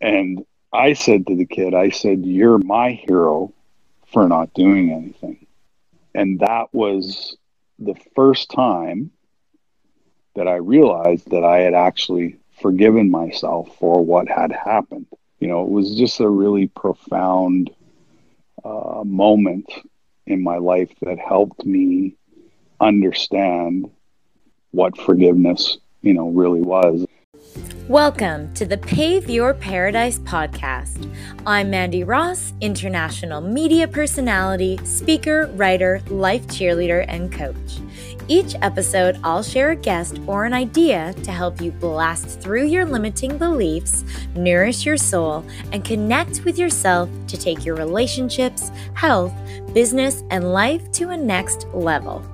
And I said to the kid, I said, You're my hero for not doing anything. And that was the first time that I realized that I had actually forgiven myself for what had happened. You know, it was just a really profound uh, moment in my life that helped me understand what forgiveness, you know, really was. Welcome to the Pave Your Paradise podcast. I'm Mandy Ross, international media personality, speaker, writer, life cheerleader, and coach. Each episode, I'll share a guest or an idea to help you blast through your limiting beliefs, nourish your soul, and connect with yourself to take your relationships, health, business, and life to a next level.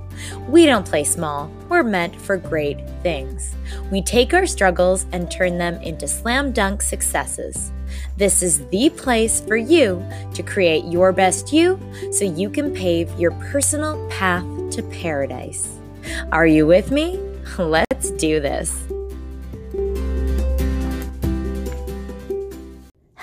We don't play small, we're meant for great things. We take our struggles and turn them into slam dunk successes. This is the place for you to create your best you so you can pave your personal path to paradise. Are you with me? Let's do this.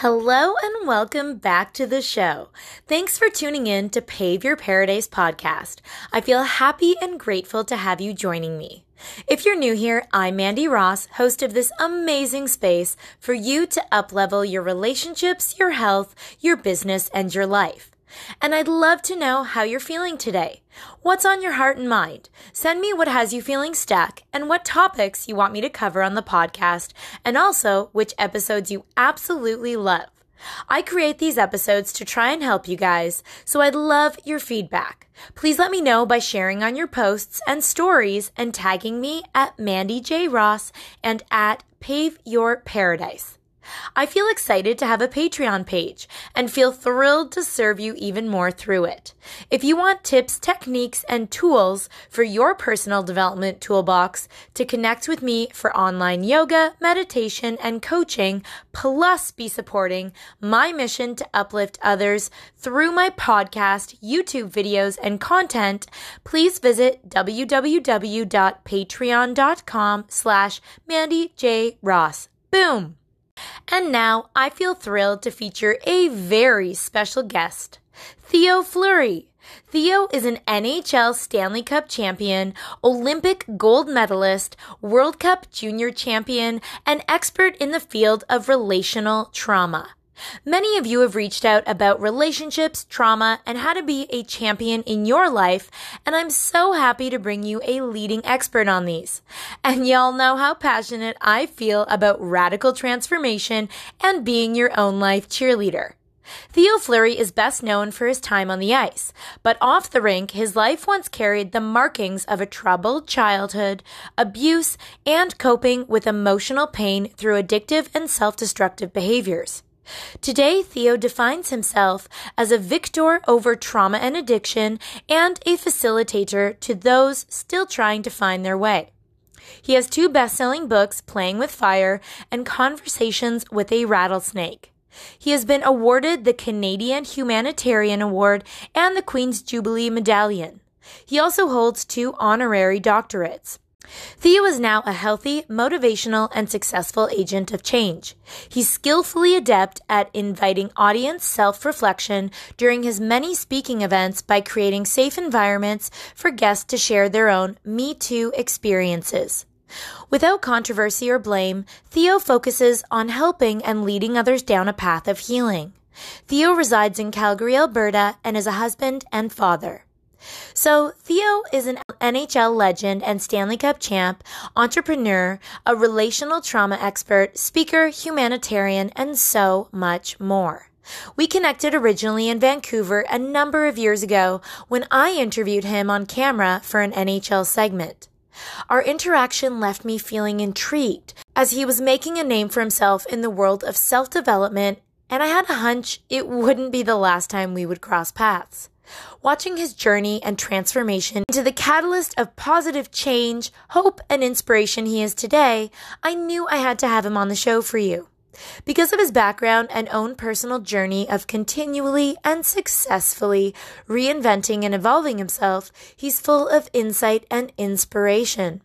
Hello and welcome back to the show. Thanks for tuning in to Pave Your Paradise podcast. I feel happy and grateful to have you joining me. If you're new here, I'm Mandy Ross, host of this amazing space for you to uplevel your relationships, your health, your business, and your life. And I'd love to know how you're feeling today. What's on your heart and mind? Send me what has you feeling stuck and what topics you want me to cover on the podcast, and also which episodes you absolutely love. I create these episodes to try and help you guys, so I'd love your feedback. Please let me know by sharing on your posts and stories and tagging me at Mandy J. Ross and at Pave Your Paradise. I feel excited to have a Patreon page and feel thrilled to serve you even more through it. If you want tips, techniques, and tools for your personal development toolbox to connect with me for online yoga, meditation, and coaching, plus be supporting my mission to uplift others through my podcast, YouTube videos, and content, please visit www.patreon.com slash Mandy J. Ross. Boom! And now I feel thrilled to feature a very special guest, Theo Fleury. Theo is an NHL Stanley Cup champion, Olympic gold medalist, World Cup junior champion, and expert in the field of relational trauma. Many of you have reached out about relationships, trauma, and how to be a champion in your life, and I'm so happy to bring you a leading expert on these. And y'all know how passionate I feel about radical transformation and being your own life cheerleader. Theo Fleury is best known for his time on the ice, but off the rink, his life once carried the markings of a troubled childhood, abuse, and coping with emotional pain through addictive and self-destructive behaviors. Today, Theo defines himself as a victor over trauma and addiction and a facilitator to those still trying to find their way. He has two best selling books, Playing with Fire and Conversations with a Rattlesnake. He has been awarded the Canadian Humanitarian Award and the Queen's Jubilee Medallion. He also holds two honorary doctorates. Theo is now a healthy, motivational, and successful agent of change. He's skillfully adept at inviting audience self reflection during his many speaking events by creating safe environments for guests to share their own Me Too experiences. Without controversy or blame, Theo focuses on helping and leading others down a path of healing. Theo resides in Calgary, Alberta, and is a husband and father. So, Theo is an NHL legend and Stanley Cup champ, entrepreneur, a relational trauma expert, speaker, humanitarian, and so much more. We connected originally in Vancouver a number of years ago when I interviewed him on camera for an NHL segment. Our interaction left me feeling intrigued as he was making a name for himself in the world of self development, and I had a hunch it wouldn't be the last time we would cross paths. Watching his journey and transformation into the catalyst of positive change, hope, and inspiration he is today, I knew I had to have him on the show for you. Because of his background and own personal journey of continually and successfully reinventing and evolving himself, he's full of insight and inspiration.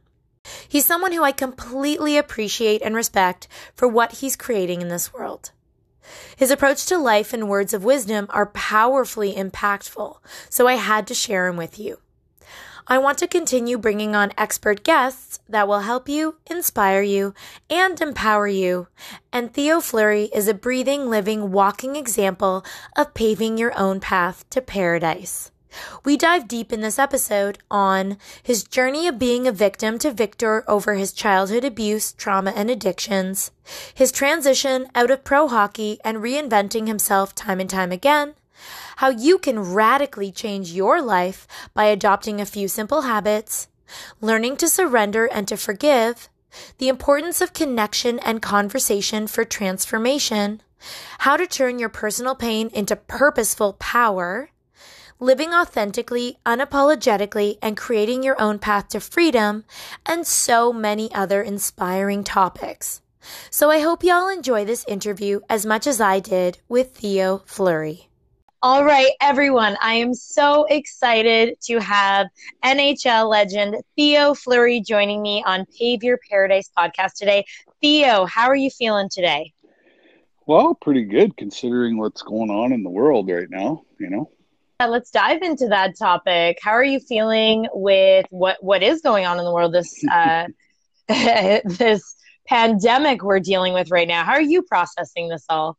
He's someone who I completely appreciate and respect for what he's creating in this world. His approach to life and words of wisdom are powerfully impactful, so I had to share him with you. I want to continue bringing on expert guests that will help you, inspire you, and empower you. And Theo Fleury is a breathing, living, walking example of paving your own path to paradise. We dive deep in this episode on his journey of being a victim to Victor over his childhood abuse, trauma, and addictions, his transition out of pro hockey and reinventing himself time and time again, how you can radically change your life by adopting a few simple habits, learning to surrender and to forgive, the importance of connection and conversation for transformation, how to turn your personal pain into purposeful power, living authentically, unapologetically, and creating your own path to freedom, and so many other inspiring topics. So I hope y'all enjoy this interview as much as I did with Theo Fleury. All right, everyone. I am so excited to have NHL legend Theo Fleury joining me on Pave Your Paradise podcast today. Theo, how are you feeling today? Well, pretty good considering what's going on in the world right now, you know. Let's dive into that topic. How are you feeling with what what is going on in the world this uh, this pandemic we're dealing with right now? How are you processing this all?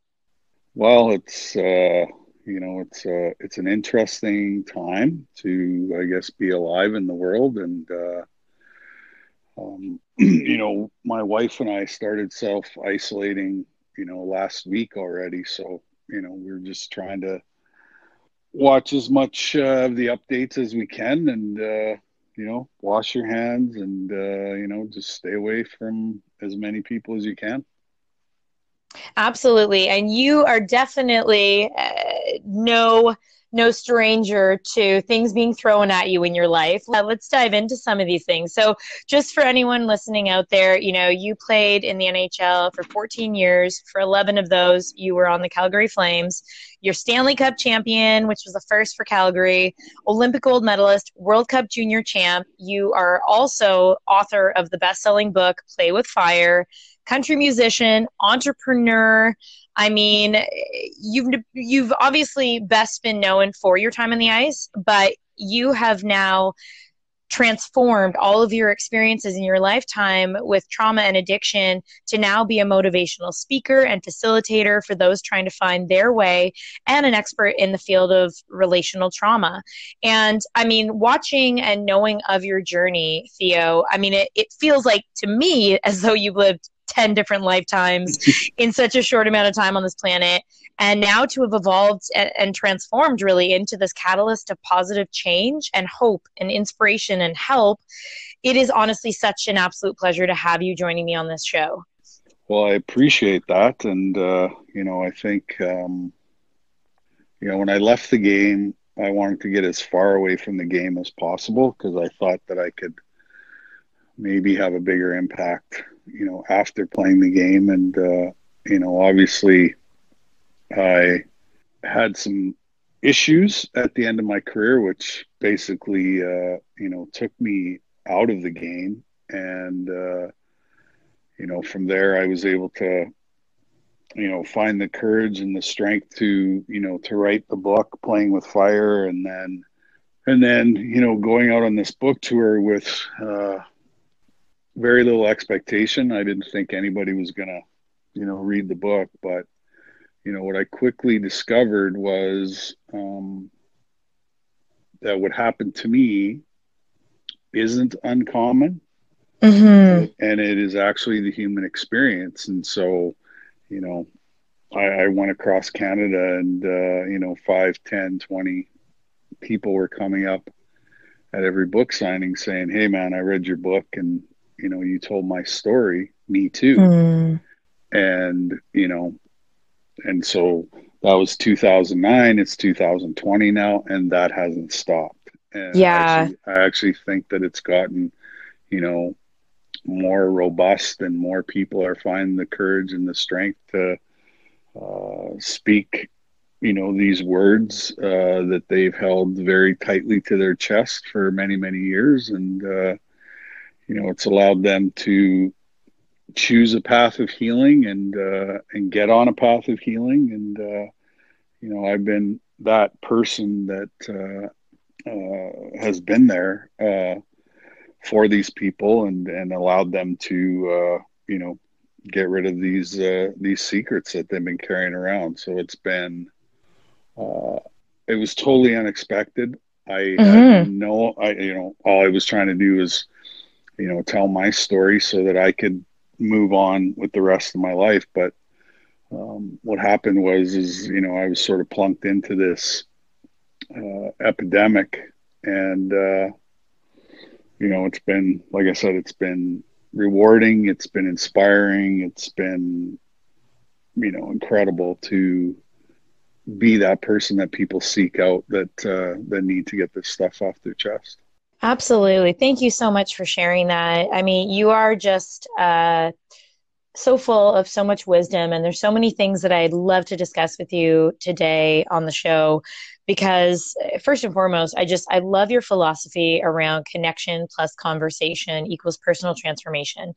Well, it's uh you know it's uh, it's an interesting time to I guess be alive in the world and uh, um, you know my wife and I started self isolating you know last week already so you know we're just trying to watch as much uh, of the updates as we can and uh, you know wash your hands and uh, you know just stay away from as many people as you can Absolutely. And you are definitely uh, no no stranger to things being thrown at you in your life. Uh, let's dive into some of these things. So, just for anyone listening out there, you know, you played in the NHL for 14 years. For 11 of those, you were on the Calgary Flames. You're Stanley Cup champion, which was the first for Calgary, Olympic gold medalist, World Cup junior champ. You are also author of the best selling book, Play with Fire country musician, entrepreneur. I mean, you've you've obviously best been known for your time on the ice, but you have now transformed all of your experiences in your lifetime with trauma and addiction to now be a motivational speaker and facilitator for those trying to find their way and an expert in the field of relational trauma. And I mean, watching and knowing of your journey, Theo, I mean, it, it feels like to me as though you've lived 10 different lifetimes in such a short amount of time on this planet. And now to have evolved and, and, transformed really into this catalyst of positive change and hope and inspiration and help, it is honestly such an absolute pleasure to have you joining me on this show. Well, I appreciate that. And, uh, you know, I think, um, you know, when I left the game, I wanted to get as far away from the game as possible because I thought that I could maybe have a bigger impact you know, after playing the game. And, uh, you know, obviously I had some issues at the end of my career, which basically, uh, you know, took me out of the game. And, uh, you know, from there, I was able to, you know, find the courage and the strength to, you know, to write the book, Playing with Fire, and then, and then, you know, going out on this book tour with, uh, very little expectation. I didn't think anybody was going to, you know, read the book. But, you know, what I quickly discovered was um, that what happened to me isn't uncommon. Mm-hmm. And it is actually the human experience. And so, you know, I, I went across Canada and, uh, you know, 5, 10, 20 people were coming up at every book signing saying, Hey, man, I read your book and you know, you told my story, me too. Mm. And, you know, and so that was 2009, it's 2020 now, and that hasn't stopped. And yeah. I actually, I actually think that it's gotten, you know, more robust and more people are finding the courage and the strength to uh, speak you know these words uh, that they've held very tightly to their chest for many many years and uh, you know, it's allowed them to choose a path of healing and uh, and get on a path of healing. And uh, you know I've been that person that uh, uh has been there uh, for these people and and allowed them to uh, you know get rid of these these secrets that they've been carrying around. So it's been uh it was totally unexpected. I mm-hmm. no I you know all I was trying to do was you know tell my story so that I could move on with the rest of my life. But um, what happened was, is you know, I was sort of plunked into this uh, epidemic, and uh, you know, it's been, like I said, it's been rewarding, it's been inspiring, it's been, you know, incredible to be that person that people seek out that uh, that need to get this stuff off their chest. Absolutely. Thank you so much for sharing that. I mean, you are just uh, so full of so much wisdom, and there's so many things that I'd love to discuss with you today on the show. Because first and foremost, I just I love your philosophy around connection plus conversation equals personal transformation.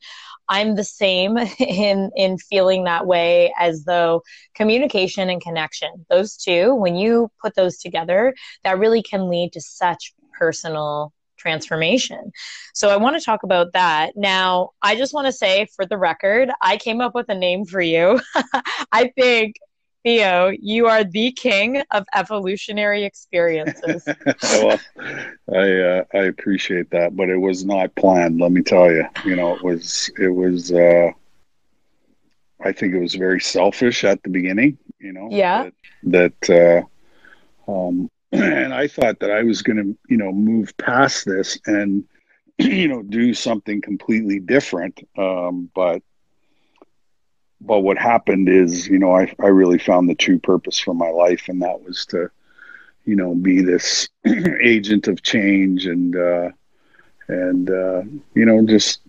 I'm the same in in feeling that way as though communication and connection, those two, when you put those together, that really can lead to such personal transformation. So I want to talk about that. Now, I just want to say for the record, I came up with a name for you. I think Theo, you are the king of evolutionary experiences. well, I uh, I appreciate that, but it was not planned. Let me tell you. You know, it was it was. Uh, I think it was very selfish at the beginning. You know. Yeah. That, that uh, um, and I thought that I was going to, you know, move past this and, you know, do something completely different. Um, but, but what happened is, you know, I, I really found the true purpose for my life, and that was to, you know, be this agent of change and, uh, and, uh, you know, just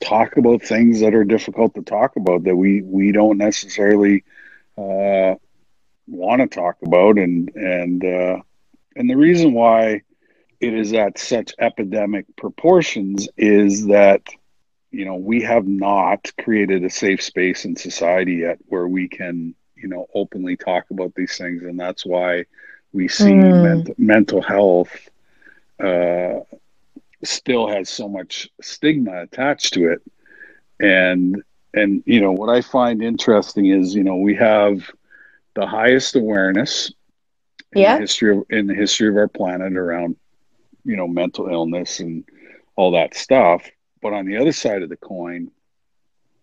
talk about things that are difficult to talk about that we, we don't necessarily, uh, want to talk about and and uh, and the reason why it is at such epidemic proportions is that you know we have not created a safe space in society yet where we can you know openly talk about these things and that's why we see mm. ment- mental health uh, still has so much stigma attached to it and and you know what i find interesting is you know we have the highest awareness in yeah. the history of in the history of our planet around you know mental illness and all that stuff. But on the other side of the coin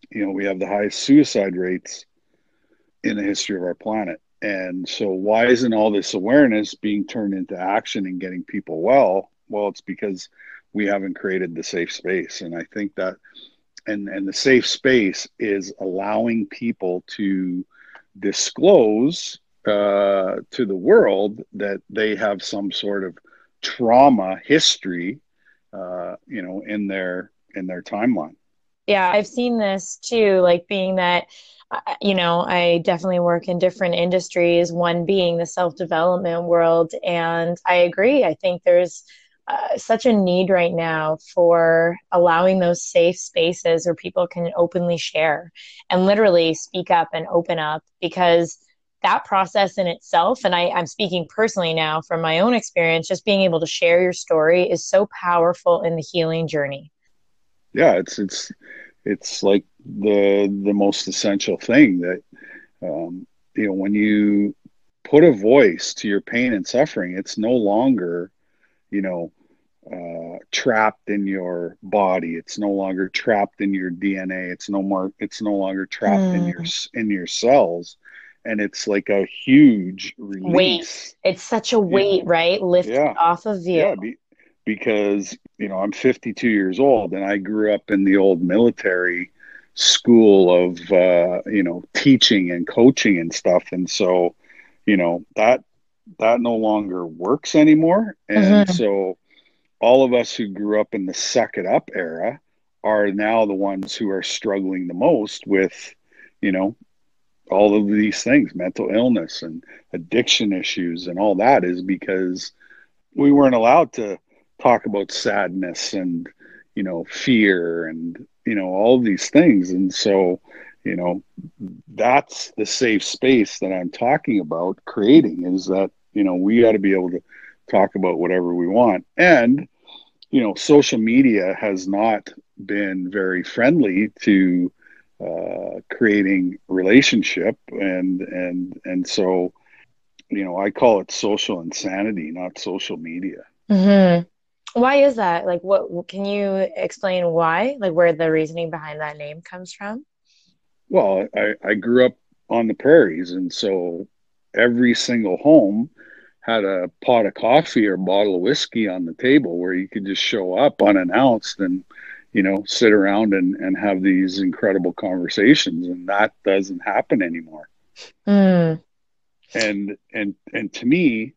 you know we have the highest suicide rates in the history of our planet. And so why isn't all this awareness being turned into action and getting people well? Well it's because we haven't created the safe space. And i think that and and the safe space is allowing people to disclose uh, to the world that they have some sort of trauma history, uh, you know, in their in their timeline. Yeah, I've seen this too. Like being that, uh, you know, I definitely work in different industries. One being the self development world, and I agree. I think there's uh, such a need right now for allowing those safe spaces where people can openly share and literally speak up and open up because that process in itself and I, i'm speaking personally now from my own experience just being able to share your story is so powerful in the healing journey. Yeah it's it's it's like the the most essential thing that um, you know when you put a voice to your pain and suffering it's no longer you know, uh, trapped in your body. It's no longer trapped in your DNA. It's no more. It's no longer trapped mm. in your hmm. in your cells, and it's like a huge release. Weight. It's such a weight, yeah. right? Lifted yeah. off of you. Yeah, be, because you know I'm 52 years old, and I grew up in the old military school of uh, you know teaching and coaching and stuff, and so you know that that no longer works anymore. And mm-hmm. so all of us who grew up in the suck it up era are now the ones who are struggling the most with, you know, all of these things, mental illness and addiction issues and all that is because we weren't allowed to talk about sadness and, you know, fear and you know, all these things. And so, you know, that's the safe space that I'm talking about creating is that, you know, we got to be able to talk about whatever we want. And, you know, social media has not been very friendly to uh, creating relationship. And and and so you know i call it social insanity not social media. Mm-hmm. why is that? Like what can you explain why? Like where the reasoning behind that name comes from? Well i i grew up on the prairies. And so every single home had a pot of coffee or a bottle of whiskey on the table where you could just show up unannounced and you know sit around and, and have these incredible conversations and that doesn't happen anymore mm. and and and to me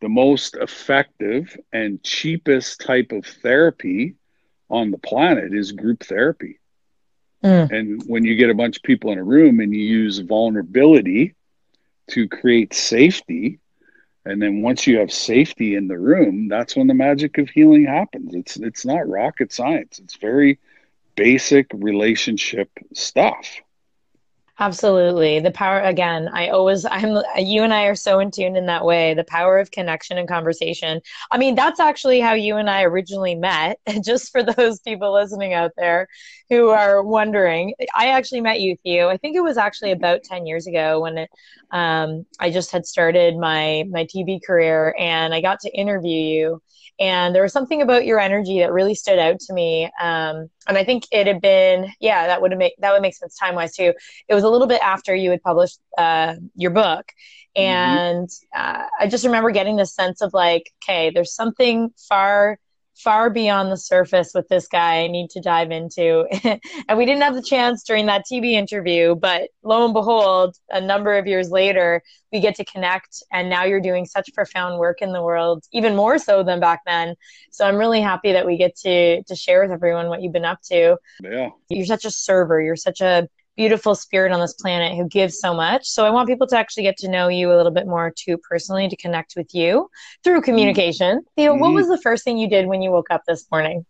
the most effective and cheapest type of therapy on the planet is group therapy mm. and when you get a bunch of people in a room and you use vulnerability to create safety and then once you have safety in the room that's when the magic of healing happens. It's it's not rocket science. It's very basic relationship stuff Absolutely. The power again, I always I'm you and I are so in tune in that way. The power of connection and conversation. I mean, that's actually how you and I originally met. Just for those people listening out there who are wondering, I actually met you, Theo. I think it was actually about 10 years ago when it, um, I just had started my my TV career and I got to interview you and there was something about your energy that really stood out to me um, and i think it had been yeah that would made that would make sense time wise too it was a little bit after you had published uh, your book mm-hmm. and mm-hmm. uh, i just remember getting this sense of like okay there's something far far beyond the surface with this guy I need to dive into. and we didn't have the chance during that TV interview, but lo and behold, a number of years later, we get to connect. And now you're doing such profound work in the world, even more so than back then. So I'm really happy that we get to to share with everyone what you've been up to. Yeah. You're such a server. You're such a beautiful spirit on this planet who gives so much. So I want people to actually get to know you a little bit more too personally to connect with you through mm-hmm. communication. Theo, mm-hmm. what was the first thing you did when you woke up this morning?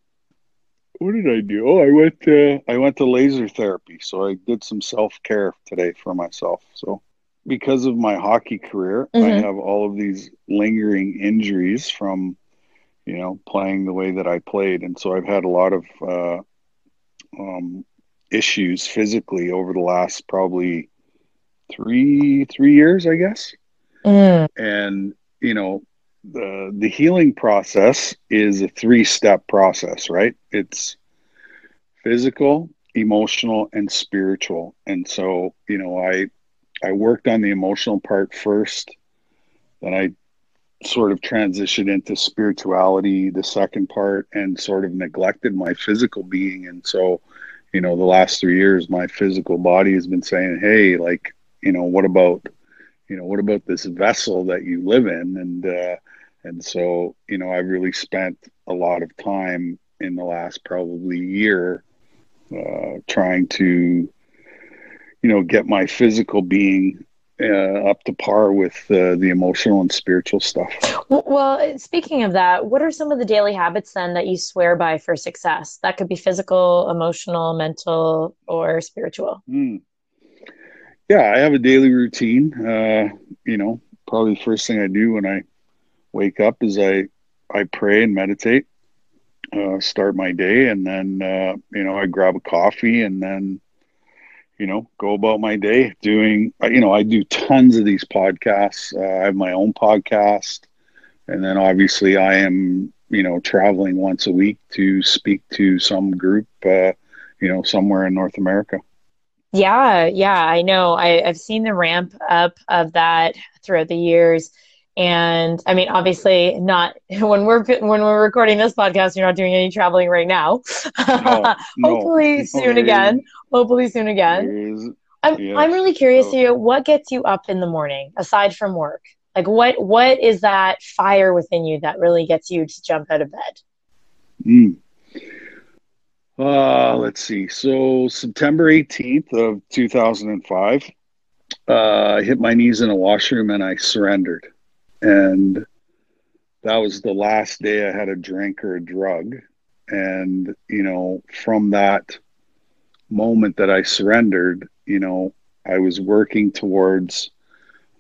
What did I do? Oh, I went to I went to laser therapy. So I did some self care today for myself. So because of my hockey career, mm-hmm. I have all of these lingering injuries from you know playing the way that I played, and so I've had a lot of uh, um, issues physically over the last probably three three years, I guess. Mm. And you know, the the healing process is a three step process, right? It's physical, emotional, and spiritual. And so, you know, I I worked on the emotional part first, then I sort of transitioned into spirituality the second part and sort of neglected my physical being and so you know the last three years my physical body has been saying hey like you know what about you know what about this vessel that you live in? And uh and so you know i really spent a lot of time in the last probably year uh trying to you know get my physical being uh, up to par with uh, the emotional and spiritual stuff. Well, speaking of that, what are some of the daily habits then that you swear by for success? That could be physical, emotional, mental, or spiritual. Mm. Yeah, I have a daily routine. Uh, you know, probably the first thing I do when I wake up is I I pray and meditate, uh, start my day, and then uh, you know I grab a coffee and then you know, go about my day doing, you know, I do tons of these podcasts. Uh, I have my own podcast. And then obviously I am, you know, traveling once a week to speak to some group, uh, you know, somewhere in North America. Yeah, yeah, I know. I, I've seen the ramp up of that throughout the years and i mean obviously not when we're when we're recording this podcast you're not doing any traveling right now. No, hopefully no, soon again. Hopefully soon again. i'm yes. i'm really curious to you what gets you up in the morning aside from work? Like what what is that fire within you that really gets you to jump out of bed? Mm. uh let's see. So september 18th of 2005 uh, I hit my knees in a washroom and I surrendered and that was the last day I had a drink or a drug. And, you know, from that moment that I surrendered, you know, I was working towards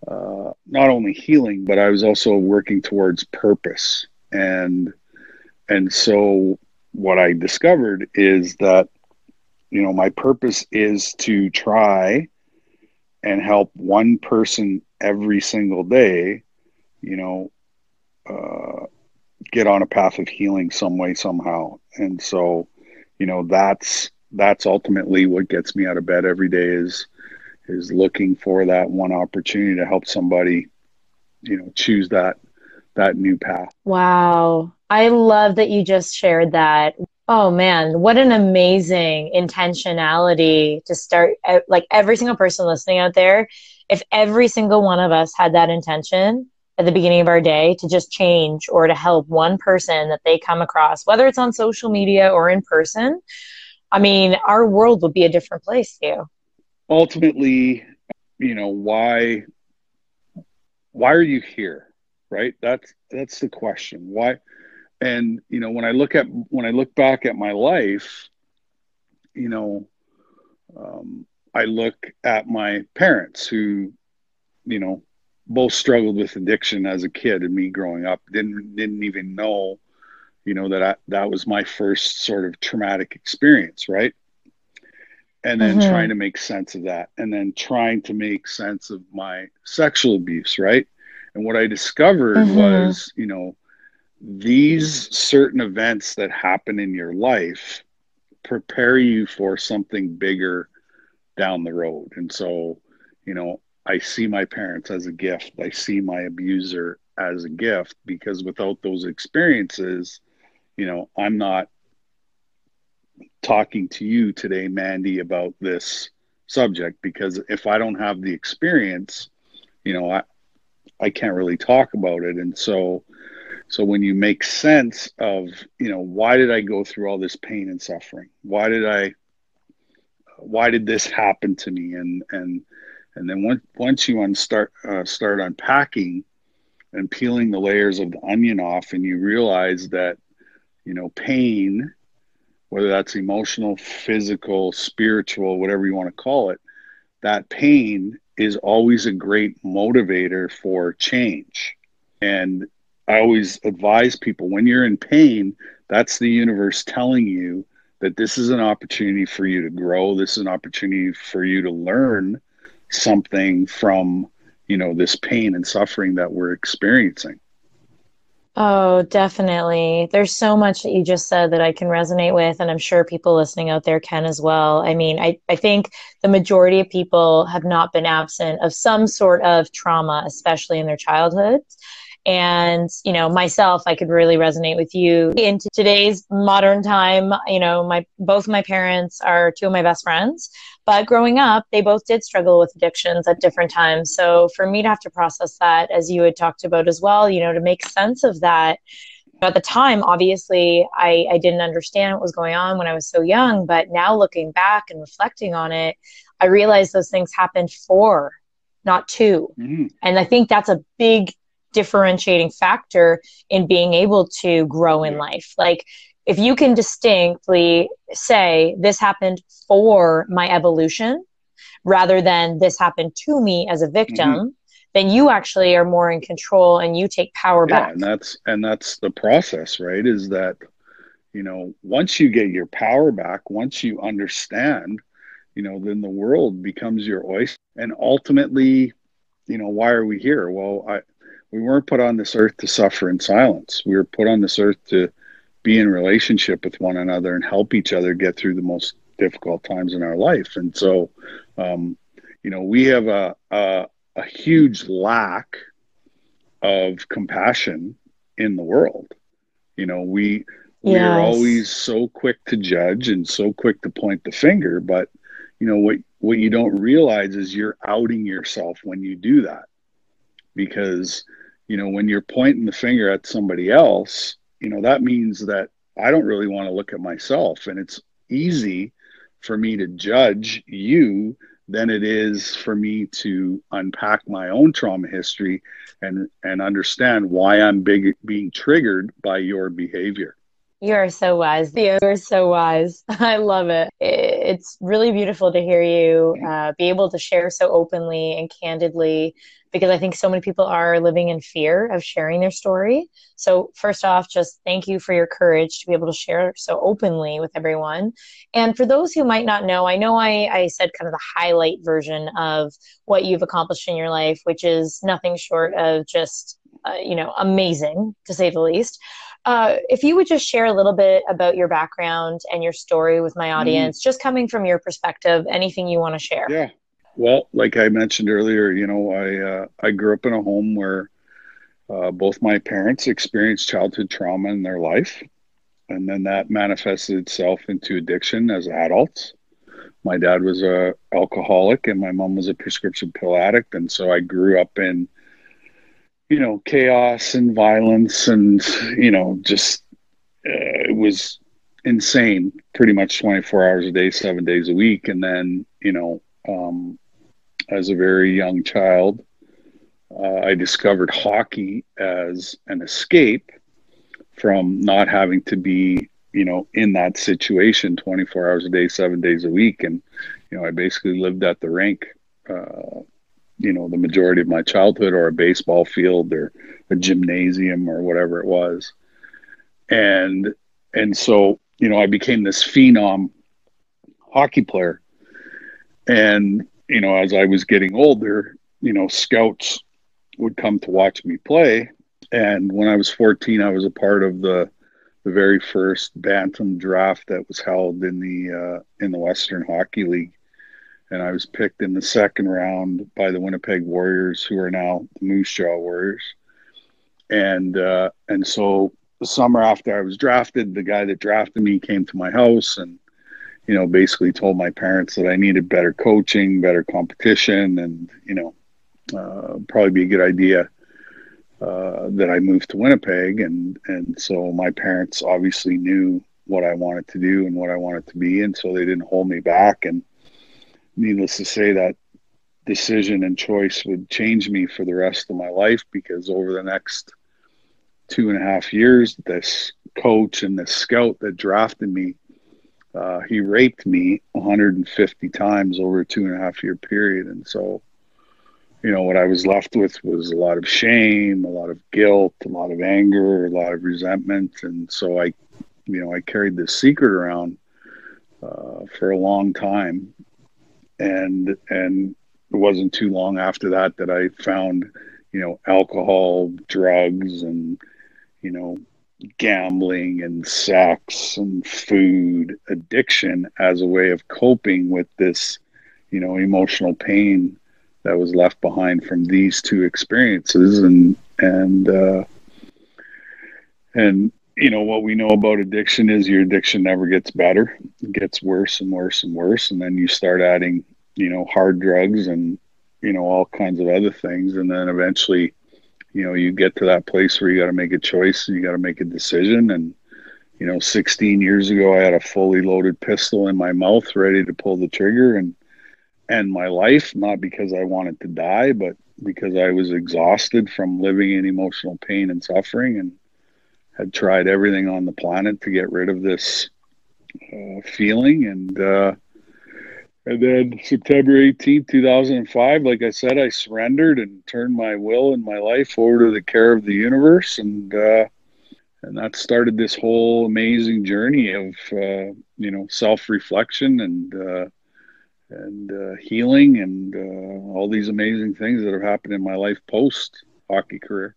uh, not only healing, but I was also working towards purpose. And and so what I discovered is that you know my purpose is to try and help one person every single day, you know, uh, get on a path of healing some way somehow. And so, you know, that's that's ultimately what gets me out of bed every day is is looking for that one opportunity to help somebody, you know, choose that that new path. Wow. I love that you just shared that. Oh man, what an amazing intentionality to start like every single person listening out there. If every single one of us had that intention at the beginning of our day to just change or to help one person that they come across, whether it's on social media or in person, I mean, our world would be a different place too. Ultimately, you know, why why are you here? Right? That's that's the question. Why and you know, when I look at when I look back at my life, you know, um, I look at my parents who, you know, both struggled with addiction as a kid and me growing up. Didn't didn't even know you know that I, that was my first sort of traumatic experience right and then mm-hmm. trying to make sense of that and then trying to make sense of my sexual abuse right and what i discovered mm-hmm. was you know these certain events that happen in your life prepare you for something bigger down the road and so you know i see my parents as a gift i see my abuser as a gift because without those experiences you know, I'm not talking to you today, Mandy, about this subject because if I don't have the experience, you know, I I can't really talk about it. And so so when you make sense of, you know, why did I go through all this pain and suffering? Why did I why did this happen to me? And and and then once once you start uh, start unpacking and peeling the layers of the onion off, and you realize that you know, pain, whether that's emotional, physical, spiritual, whatever you want to call it, that pain is always a great motivator for change. And I always advise people when you're in pain, that's the universe telling you that this is an opportunity for you to grow. This is an opportunity for you to learn something from, you know, this pain and suffering that we're experiencing. Oh, definitely. There's so much that you just said that I can resonate with, and I'm sure people listening out there can as well. I mean, I, I think the majority of people have not been absent of some sort of trauma, especially in their childhoods. And, you know, myself, I could really resonate with you. Into today's modern time, you know, my both my parents are two of my best friends. But growing up, they both did struggle with addictions at different times. So for me to have to process that, as you had talked about as well, you know, to make sense of that, at the time, obviously, I, I didn't understand what was going on when I was so young. But now looking back and reflecting on it, I realized those things happened for, not 2 mm-hmm. And I think that's a big differentiating factor in being able to grow in life. Like, if you can distinctly say this happened for my evolution rather than this happened to me as a victim mm-hmm. then you actually are more in control and you take power yeah, back. and that's and that's the process right is that you know once you get your power back once you understand you know then the world becomes your oyster. And ultimately you know why are we here? Well i we weren't put on this earth to suffer in silence. We were put on this earth to be in relationship with one another and help each other get through the most difficult times in our life. And so, um, you know, we have a, a, a huge lack of compassion in the world. You know, we we are always so quick to judge and so quick to point the finger, but you know what what you don't realize is you're outing yourself when you do that. Because, you know, when you're pointing the finger at somebody else, you know, that means that I don't really want to look at myself. And it's easy for me to judge you than it is for me to unpack my own trauma history and and understand why I'm big, being triggered by your behavior. You are so wise. You are so wise. I love it. It's really beautiful to hear you uh, be able to share so openly and candidly because I think so many people are living in fear of sharing their story. So, first off, just thank you for your courage to be able to share so openly with everyone. And for those who might not know, I know I, I said kind of the highlight version of what you've accomplished in your life, which is nothing short of just, uh, you know, amazing to say the least. Uh, if you would just share a little bit about your background and your story with my mm-hmm. audience, mm. just coming from your perspective, anything you want to share. Yeah. Well, like I mentioned earlier, you know, I uh, I grew up in a home where uh, both my parents experienced childhood trauma in their life, and then that manifested itself into addiction as adults. My dad was a alcoholic, and my mom was a prescription pill addict, and so I grew up in you know, chaos and violence and, you know, just uh, it was insane pretty much 24 hours a day, seven days a week. And then, you know, um, as a very young child, uh, I discovered hockey as an escape from not having to be, you know, in that situation 24 hours a day, seven days a week. And, you know, I basically lived at the rink uh, you know the majority of my childhood or a baseball field or a gymnasium or whatever it was. And and so you know i became this phenom hockey player. And you know as i was getting older you know scouts would come to watch me play. And when i was 14 i was a part of the the very first bantam draft that was held in the uh, in the western hockey league and I was picked in the second round by the Winnipeg Warriors, who are now the Moose Jaw Warriors. And uh, and so the summer after I was drafted, the guy that drafted me came to my house and you know basically told my parents that I needed better coaching, better competition, and you know uh, probably be a good idea uh, that I moved to Winnipeg. And and so my parents obviously knew what I wanted to do and what I wanted to be, and so they didn't hold me back and needless to say, that decision and choice would change me for the rest of my life because over the next two and a half years, this coach and this scout that drafted me, uh, he raped me 150 times over a two and a half year period. And so, you know, what I was left with was a lot of shame, a lot of guilt, a lot of anger, a lot of resentment. And so I, you know, I carried this secret around uh, for a long time and and it wasn't too long after that that I found you know alcohol, drugs, and you know gambling and sex and food addiction as a way of coping with this you know emotional pain that was left behind from these two experiences. And and uh, and you know what we know about addiction is your addiction never gets better. It gets worse and worse and worse. And then you start adding you know hard drugs and you know all kinds of other things. And then eventually you know you get to that place where you got to make a choice and you got to make a decision. And you know 16 years ago i had a fully loaded pistol in my mouth ready to pull the trigger and end my life not because i wanted to die but because i was exhausted from living in emotional pain and suffering. And had tried everything on the planet to get rid of this uh, feeling and uh, and then September 18th, 2005, like I said, I surrendered and turned my will and my life over to the care of the universe. And, uh, and that started this whole amazing journey of, uh, you know, self reflection and, uh, and uh, healing and uh, all these amazing things that have happened in my life post hockey career.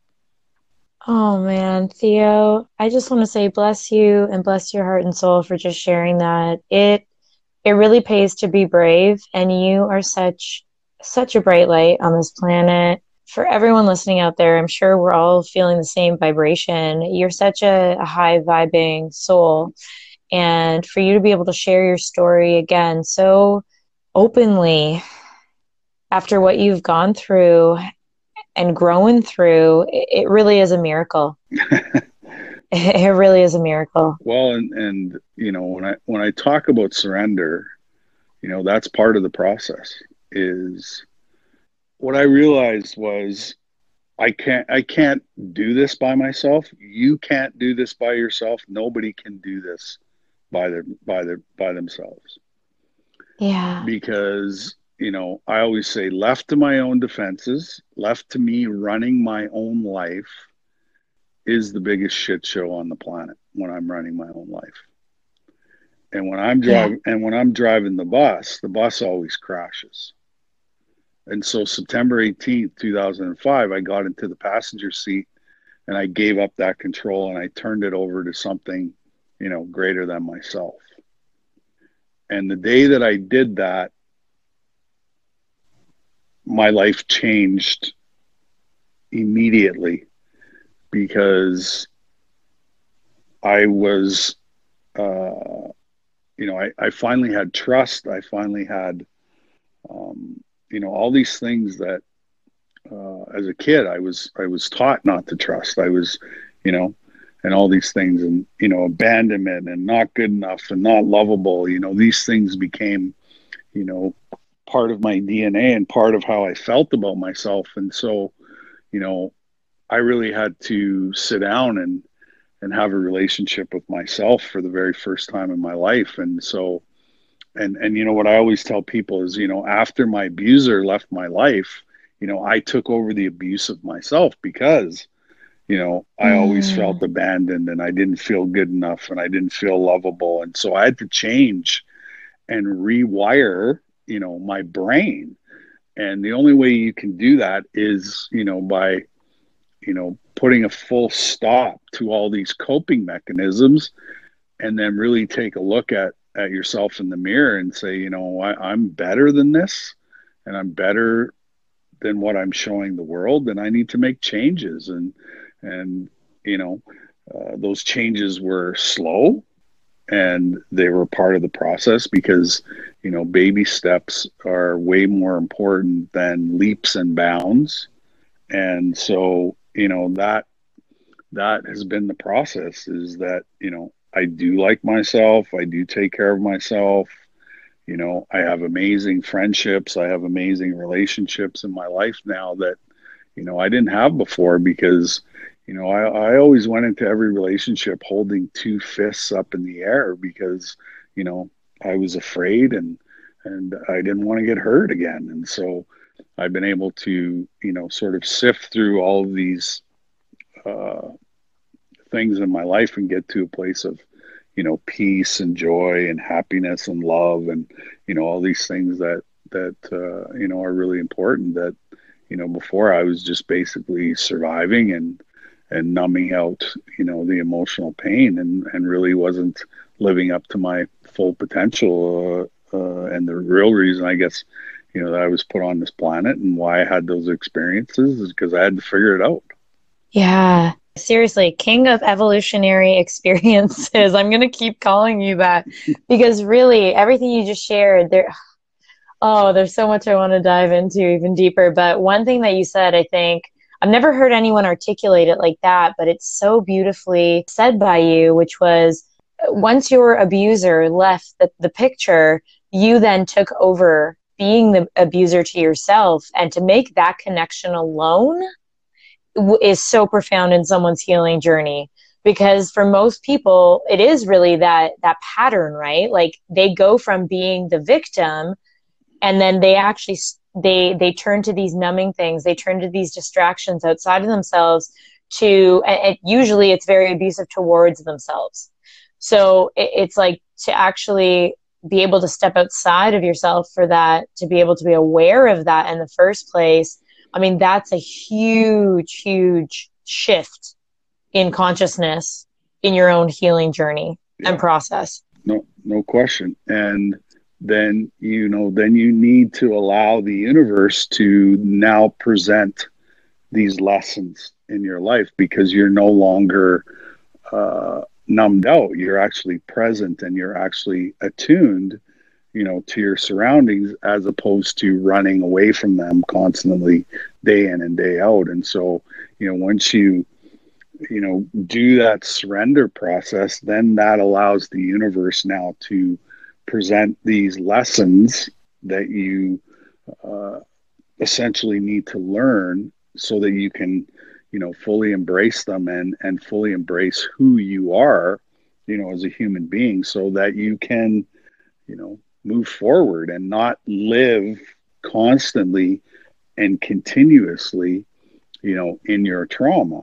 Oh man, Theo, I just want to say bless you and bless your heart and soul for just sharing that. It it really pays to be brave and you are such such a bright light on this planet. For everyone listening out there i'm sure we're all feeling the same vibration. You're such a, a high vibing soul. And for you to be able to share your story again so openly after what you've gone through and growing through it really is a miracle it really is a miracle. Well, and and you know when I when I talk about surrender, you know that's part of the process. Is what I realized was I can't I can't do this by myself. You can't do this by yourself. Nobody can do this by their by their by themselves. Yeah. Because, you know, I always say left to my own defenses, left to me running my own life is the biggest shit show on the planet when I'm running my own life. And when I'm driving yeah. and when I'm driving the bus, the bus always crashes. And so September 18th, 2005, I got into the passenger seat and I gave up that control and I turned it over to something, you know, greater than myself. And the day that I did that, my life changed immediately because I was, uh, you know, I, I finally had trust. I finally had, um, you know, all these things that uh, as a kid I was I was taught not to trust. I was, you know, and all these things and you know abandonment and not good enough and not lovable. You know, these things became, you know, part of my DNA and part of how I felt about myself. And so, you know, I really had to sit down and and have a relationship with myself for the very first time in my life. And so, and and you know what I always tell people is, you know, after my abuser left my life, you know, I took over the abuse of myself because, you know, I mm. always felt abandoned and I didn't feel good enough and I didn't feel lovable. And so I had to change and rewire, you know, my brain. And the only way you can do that is, you know, by you know, putting a full stop to all these coping mechanisms and then really take a look at, at yourself in the mirror and say, you know, I, I'm better than this and I'm better than what I'm showing the world and I need to make changes. And, and, you know, uh, those changes were slow and they were part of the process because you know baby steps are way more important than leaps and bounds. And so you know that that has been the process is that you know i do like myself. I do take care of myself. You know i have amazing friendships. I have amazing relationships in my life now that you know i didn't have before because you know i, I always went into every relationship holding two fists up in the air because you know i was afraid and and i didn't want to get hurt again and so I've been able to, you know, sort of sift through all of these uh, things in my life and get to a place of, you know, peace and joy and happiness and love and, you know, all these things that that uh, you know are really important. That you know, before I was just basically surviving and and numbing out, you know, the emotional pain and and really wasn't living up to my full potential. Uh, uh, and the real reason, I guess, you know that I was put on this planet and why I had those experiences is because I had to figure it out. Yeah. Seriously, king of evolutionary experiences. I'm going to keep calling you that because really everything you just shared there oh, there's so much I want to dive into even deeper, but one thing that you said, I think I've never heard anyone articulate it like that, but it's so beautifully said by you, which was once your abuser left the, the picture, you then took over being the abuser to yourself. And to make that connection alone is so profound in someone's healing journey. Because for most people it is really that that pattern right? Like they go from being the victim and then they actually they they turn to these numbing things they turn to these distractions outside of themselves to and usually it's very abusive towards themselves so it, it's like to actually be able to step outside of yourself for that, to be able to be aware of that in the first place. I mean, that's a huge, huge shift in consciousness in your own healing journey yeah. and process. No, no question. And then, you know, then you need to allow the universe to now present these lessons in your life because you're no longer, uh, numbed out. You're actually present and you're actually attuned you know to your surroundings as opposed to running away from them constantly day in and day out. And so you know once you you know do that surrender process then that allows the universe now to present these lessons that you uh, essentially need to learn so that you can you know fully embrace them and and fully embrace who you are you know as a human being so that you can you know move forward and not live constantly and continuously you know in your trauma.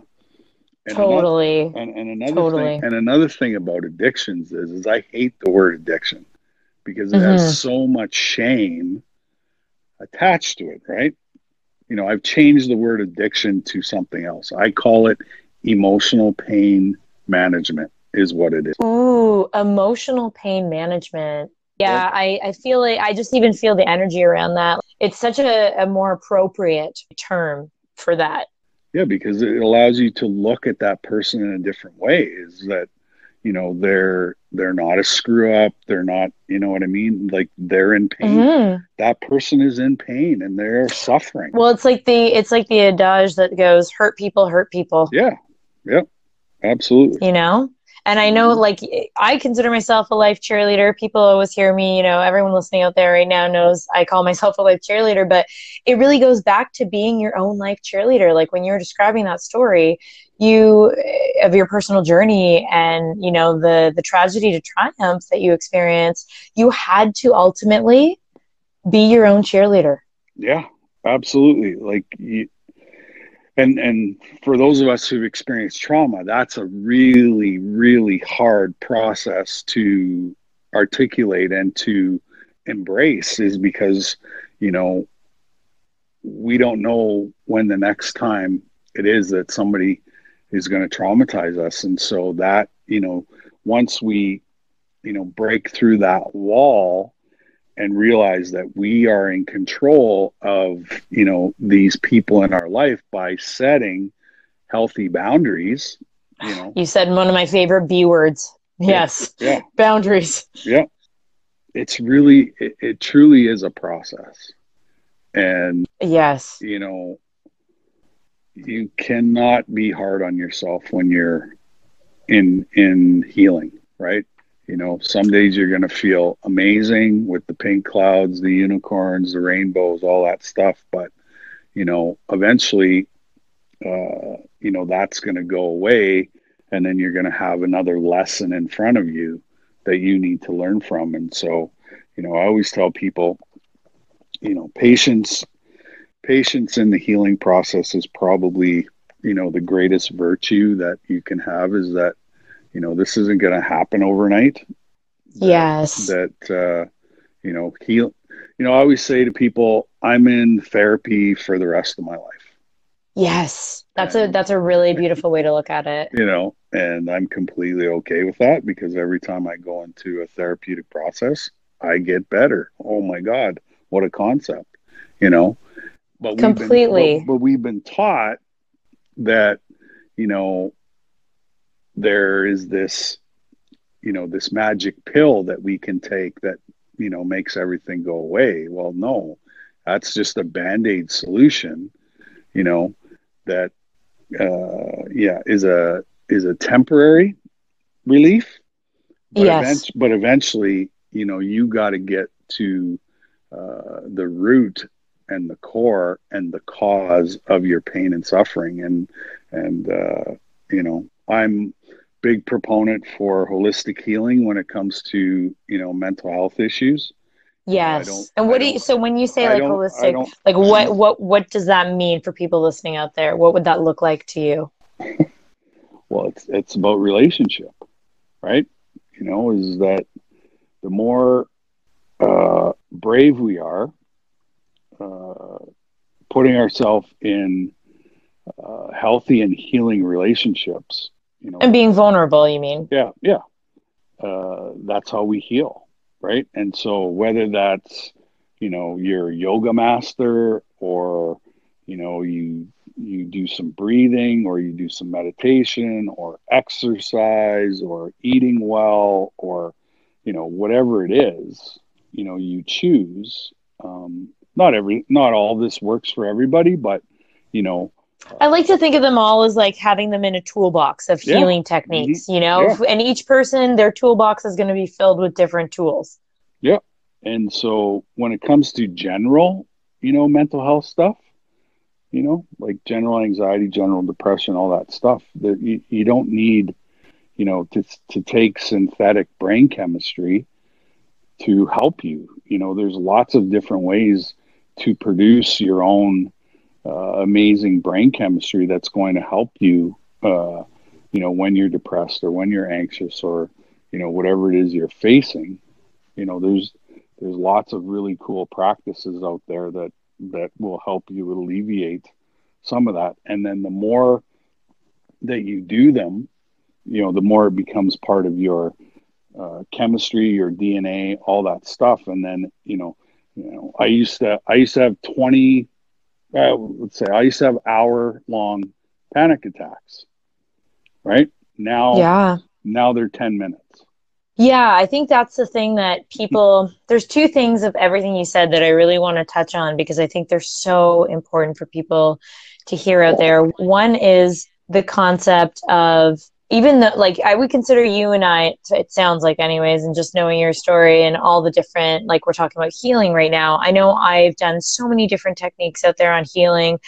And totally. another, and, and another totally. thing and another thing about addictions is is i hate the word addiction because it mm-hmm. has so much shame attached to it right you know i've changed the word addiction to something else i call it emotional pain management is what it is ooh emotional pain management yeah, I, I feel like I just even feel the energy around that. It's such a, a more appropriate term for that. Yeah, because it allows you to look at that person in a different way. Is that you know they're they're not a screw up. They're not you know what I mean. Like they're in pain. Mm-hmm. That person is in pain and they're suffering. Well, it's like the it's like the adage that goes, "Hurt people, hurt people." Yeah, yeah, absolutely. You know, and I know, like, I consider myself a life cheerleader. People always hear me, you know, everyone listening out there right now knows I call myself a life cheerleader, but it really goes back to being your own life cheerleader. Like, when you're describing that story, you eh, of your personal journey and you know the the tragedy to triumph that you experienced you had to ultimately be your own cheerleader. Yeah absolutely. Like you, and and for those of us who've experienced trauma that's a really really hard process to articulate and to embrace is because you know we don't know when the next time it is that somebody is going to traumatize us. And so that you know once we you know break through that wall and realize that we are in control of you know these people in our life by setting healthy boundaries you know. You said one of my favorite b words. Yes. yeah. Boundaries. Yeah. It's really it, it truly is a process. And yes. you know you cannot be hard on yourself when you're in in healing right you know, some days you're going to feel amazing with the pink clouds, the unicorns, the rainbows, all that stuff. But, you know, eventually, uh, you know, that's going to go away. And then you're going to have another lesson in front of you that you need to learn from. And so, you know, I always tell people, you know, patience, patience in the healing process is probably, you know, the greatest virtue that you can have is that you know this isn't going to happen overnight. That, yes. that uh, you know heal you know i always say to people i'm in therapy for the rest of my life. Yes. That's and, a that's a really beautiful way to look at it. You know and i'm completely okay with that because every time i go into a therapeutic process i get better. Oh my god what a concept you know but completely been, but, but we've been taught that you know there is this you know this magic pill that we can take that you know makes everything go away well no that's just a band-aid solution you know that uh yeah is a is a temporary relief but, yes. but eventually you know you got to get to uh, the root and the core and the cause of your pain and suffering and and uh, you know i'm big proponent for holistic healing when it comes to you know mental health issues. Yes. And what do you so when you say like holistic like what what what does that mean for people listening out there? What would that look like to you? well, it's it's about relationship, right? You know, is that the more uh, brave we are, putting ourselves in uh, healthy and healing relationships, you know. And being vulnerable you mean? Yeah yeah. Uh, that's how we heal right? And so whether that's you know your yoga master or you know you you do some breathing or you do some meditation or exercise or eating well or you know whatever it is you know you choose um, not every not all this works for everybody but you know I like to think of them all as like having them in a toolbox of yeah. healing techniques, mm-hmm. you know, yeah. and each person, their toolbox is going to be filled with different tools. Yeah. And so when it comes to general, you know, mental health stuff, you know, like general anxiety, general depression, all that stuff. That you, you don't need, you know, to to take synthetic brain chemistry to help you. You know, there's lots of different ways to produce your own uh, amazing brain chemistry that's going to help you. Uh, you know, when you're depressed or when you're anxious or you know whatever it is you're facing. You know, there's there's lots of really cool practices out there that that will help you alleviate some of that. And then the more that you do them, you know, the more it becomes part of your uh, chemistry, your DNA, all that stuff. And then, you know, you know, I used to, I used to have 20, uh, let's say I used to have hour long panic attacks, right? Now, yeah, now they're 10 minutes. Yeah, I think that's the thing that people, there's two things of everything you said that I really want to touch on because I think they're so important for people to hear out there. One is the concept of even though, like, I would consider you and I, it sounds like, anyways, and just knowing your story and all the different, like, we're talking about healing right now. I know I've done so many different techniques out there on healing,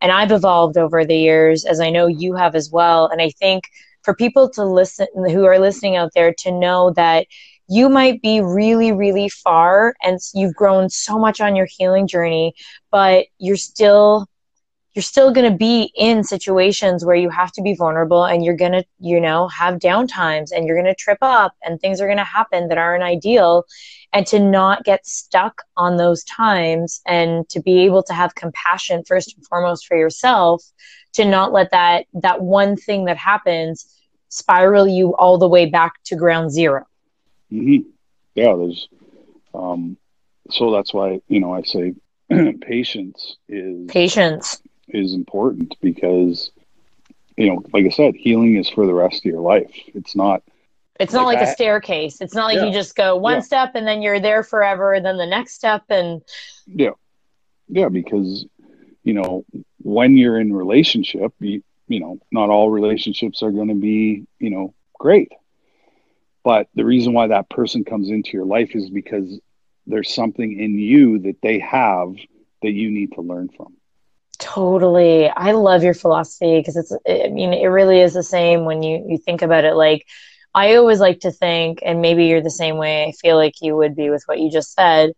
and I've evolved over the years, as I know you have as well. And I think for people to listen who are listening out there to know that you might be really really far and you've grown so much on your healing journey but you're still you're still going to be in situations where you have to be vulnerable and you're going to you know have downtimes and you're going to trip up and things are going to happen that aren't ideal. And to not get stuck on those times and to be able to have compassion first and foremost for yourself to not let that that one thing that happens spiral you all the way back to ground 0 mm-hmm. Yeah, there's, um, so that's why you know I say patience is patience is important because you know, like I said, healing is for the rest of your life. It's not. It's not like, like a staircase. It's not like yeah. you just go one yeah. step and then you're there forever, and then the next step and. Yeah, yeah, because you know when you're in relationship, you, you know, not all relationships are going to be, you know, great. But the reason why that person comes into your life is because there's something in you that they have that you need to learn from. Totally. I love your philosophy because it's, I mean, it really is the same when you, you think about it. Like, I always like to think, and maybe you're the same way, I feel like you would be with what you just said,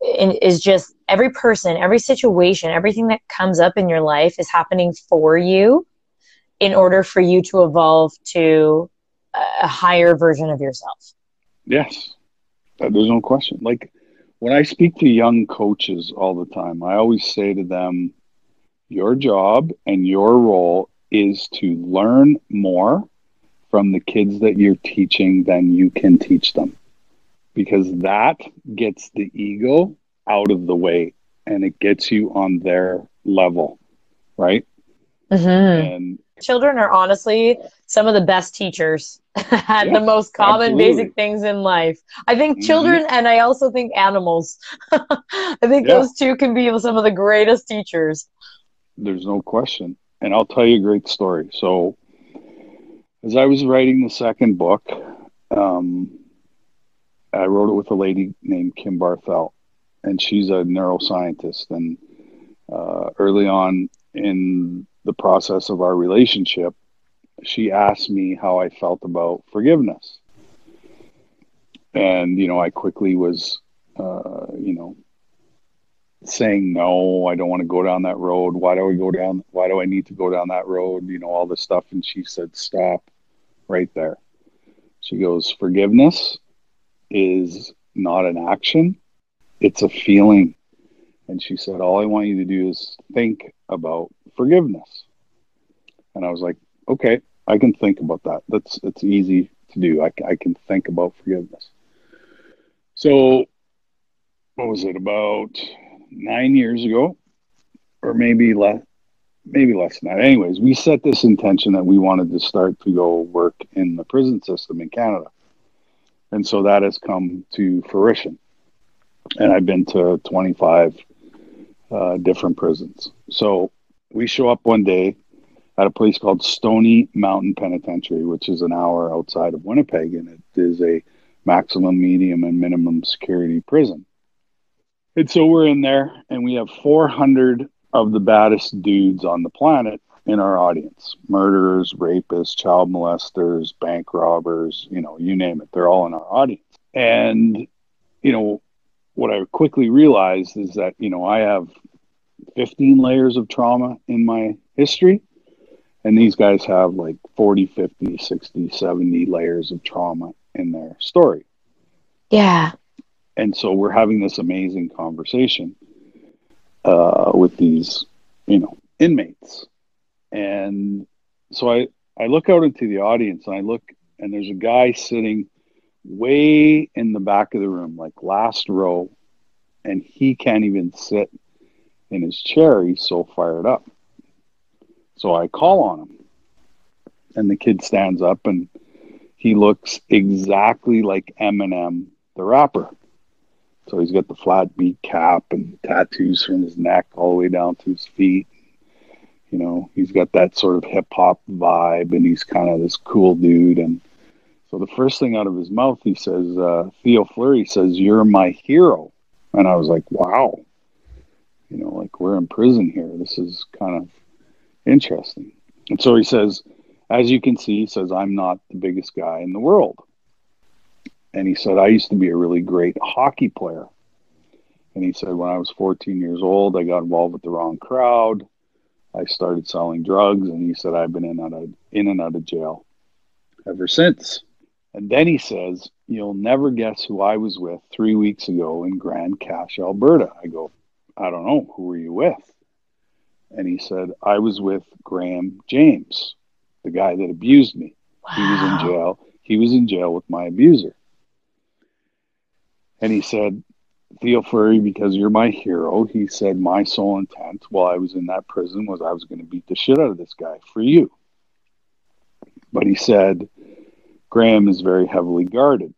is just every person, every situation, everything that comes up in your life is happening for you in order for you to evolve to a higher version of yourself. Yes, uh, there's no question. Like when I speak to young coaches all the time, I always say to them, your job and your role is to learn more from the kids that you're teaching than you can teach them because that gets the ego out of the way and it gets you on their level, right? Mm-hmm. And children are honestly some of the best teachers at yeah, the most common absolutely. basic things in life. I think mm-hmm. children and I also think animals. I think yeah. those two can be some of the greatest teachers. There's no question. And I'll tell you a great story. So, as I was writing the second book, um, I wrote it with a lady named Kim Barthel, and she's a neuroscientist. And uh, early on in the process of our relationship, she asked me how I felt about forgiveness. And, you know, I quickly was, uh, you know, saying, no, I don't want to go down that road. Why do I go down? Why do I need to go down that road? You know, all this stuff. And she said, stop right there. She goes, forgiveness is not an action, it's a feeling. And she said, all I want you to do is think about forgiveness. And I was like, okay, I can think about that. That's it's easy to do. I, I can think about forgiveness. So, what was it about nine years ago, or maybe less, maybe less than that. Anyways, we set this intention that we wanted to start to go work in the prison system in Canada, and so that has come to fruition. And I've been to 25 uh, different prisons. So we show up one day at a place called Stony Mountain Penitentiary, which is an hour outside of Winnipeg, and it is a maximum, medium, and minimum security prison. And so we're in there, and we have 400 of the baddest dudes on the planet in our audience murderers, rapists, child molesters, bank robbers, you know, you name it. They're all in our audience. And, you know, what I quickly realized is that, you know, I have 15 layers of trauma in my history. And these guys have like 40, 50, 60, 70 layers of trauma in their story. Yeah. And so we're having this amazing conversation uh, with these, you know, inmates. And so I, I look out into the audience and I look, and there's a guy sitting way in the back of the room, like last row, and he can't even sit in his chair. He's so fired up. So I call on him, and the kid stands up and he looks exactly like Eminem, the rapper. So he's got the flat beat cap and tattoos from his neck all the way down to his feet. You know, he's got that sort of hip hop vibe and he's kind of this cool dude. And so the first thing out of his mouth, he says, uh, Theo Fleury says, You're my hero. And I was like, Wow. You know, like we're in prison here. This is kind of interesting. And so he says, As you can see, he says, I'm not the biggest guy in the world. And he said, I used to be a really great hockey player. And he said, when I was 14 years old, I got involved with the wrong crowd. I started selling drugs. And he said, I've been in, out of, in and out of jail ever since. And then he says, You'll never guess who I was with three weeks ago in Grande Cache, Alberta. I go, I don't know. Who were you with? And he said, I was with Graham James, the guy that abused me. Wow. He was in jail. He was in jail with my abuser. And he said, Theo Fleury, because you're my hero, he said, my sole intent while I was in that prison was I was going to beat the shit out of this guy for you. But he said, Graham is very heavily guarded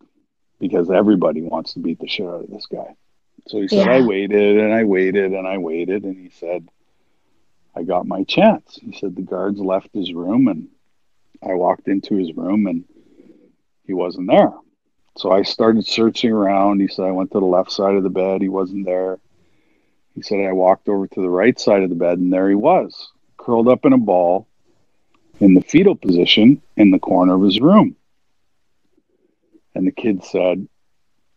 because everybody wants to beat the shit out of this guy. So he said, yeah. I waited and I waited and I waited. And he said, I got my chance. He said, the guards left his room and I walked into his room and he wasn't there. So I started searching around. He said I went to the left side of the bed. He wasn't there. He said I walked over to the right side of the bed, and there he was, curled up in a ball in the fetal position in the corner of his room. And the kid said,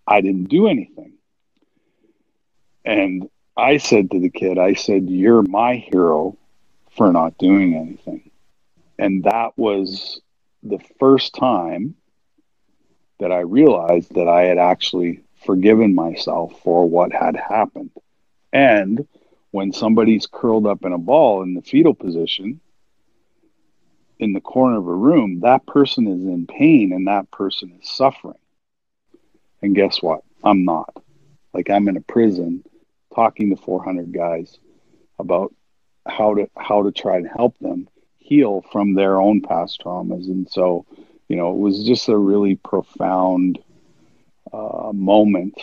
I didn't do anything. And I said to the kid, I said, You're my hero for not doing anything. And that was the first time that I realized that I had actually forgiven myself for what had happened. And when somebody's curled up in a ball in the fetal position in the corner of a room, that person is in pain and that person is suffering. And guess what? I'm not. Like I'm in a prison talking to 400 guys about how to how to try and help them heal from their own past traumas. And so you know, it was just a really profound uh, moment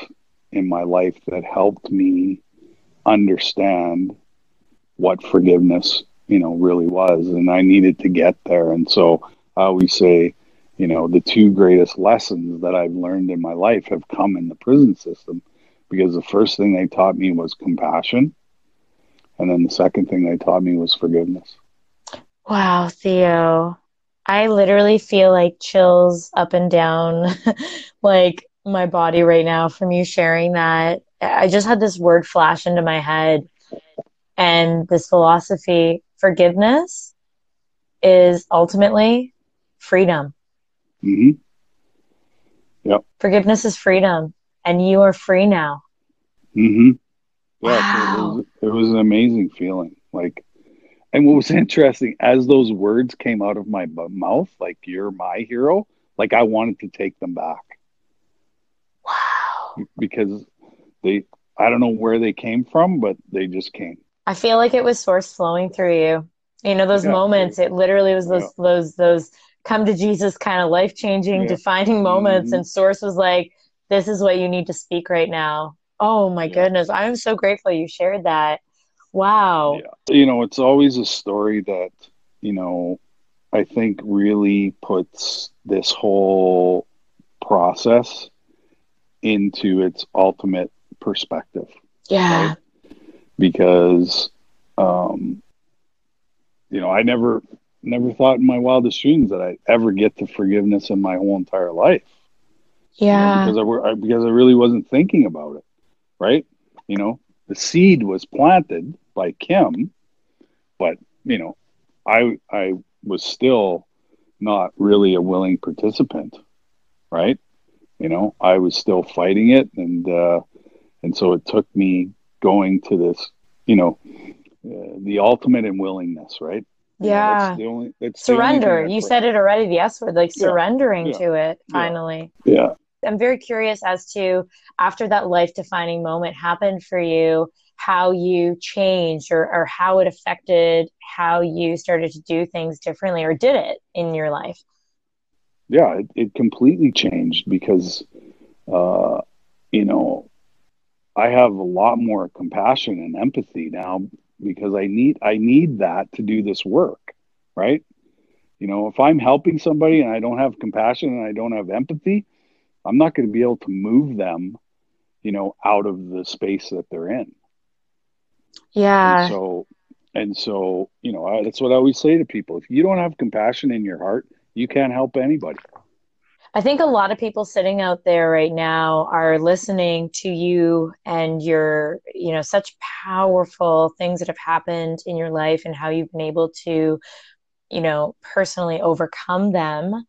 in my life that helped me understand what forgiveness, you know, really was. And I needed to get there. And so I always say, you know, the two greatest lessons that I've learned in my life have come in the prison system because the first thing they taught me was compassion. And then the second thing they taught me was forgiveness. Wow, Theo. I literally feel like chills up and down like my body right now from you sharing that. I just had this word flash into my head and this philosophy forgiveness is ultimately freedom. Mm-hmm. Yep. Forgiveness is freedom, and you are free now. Mm-hmm. Yeah, wow. it, was, it was an amazing feeling. Like and what was interesting, as those words came out of my mouth, like "You're my hero," like I wanted to take them back. Wow! Because they, I don't know where they came from, but they just came. I feel like it was source flowing through you. You know, those yeah, moments. It literally was those yeah. those those come to Jesus kind of life changing, yeah. defining moments, mm-hmm. and source was like, "This is what you need to speak right now." Oh my goodness! I'm so grateful you shared that. Wow. Yeah. You know, it's always a story that, you know, I think really puts this whole process into its ultimate perspective. Yeah. Right? Because, um, you know, I never never thought in my wildest dreams that I'd ever get to forgiveness in my whole entire life. Yeah. You know, because I were because I really wasn't thinking about it, right? You know, the seed was planted by Kim, but you know, I I was still not really a willing participant, right? You know, I was still fighting it, and uh, and so it took me going to this, you know, uh, the ultimate in willingness, right? Yeah. that's the only, Surrender. You said it already, the S word, like Yeah. surrendering Yeah. to it Yeah. finally. Yeah. I'm very curious as to after that life defining moment happened for you, how you changed or, or how it affected how you started to do things differently or did it in your life. yeah, it, it completely changed because, uh, you know, I have a lot more compassion and empathy now because I need I need that to do this work, right? You know, if I'm helping somebody and I don't have compassion and I don't have empathy, I'm not going to be able to move them, you know, out of the space that they're in. Yeah. And so, and so, you know, I, that's what I always say to people: if you don't have compassion in your heart, you can't help anybody. I think a lot of people sitting out there right now are listening to you and your, you know, such powerful things that have happened in your life and how you've been able to, you know, personally overcome them.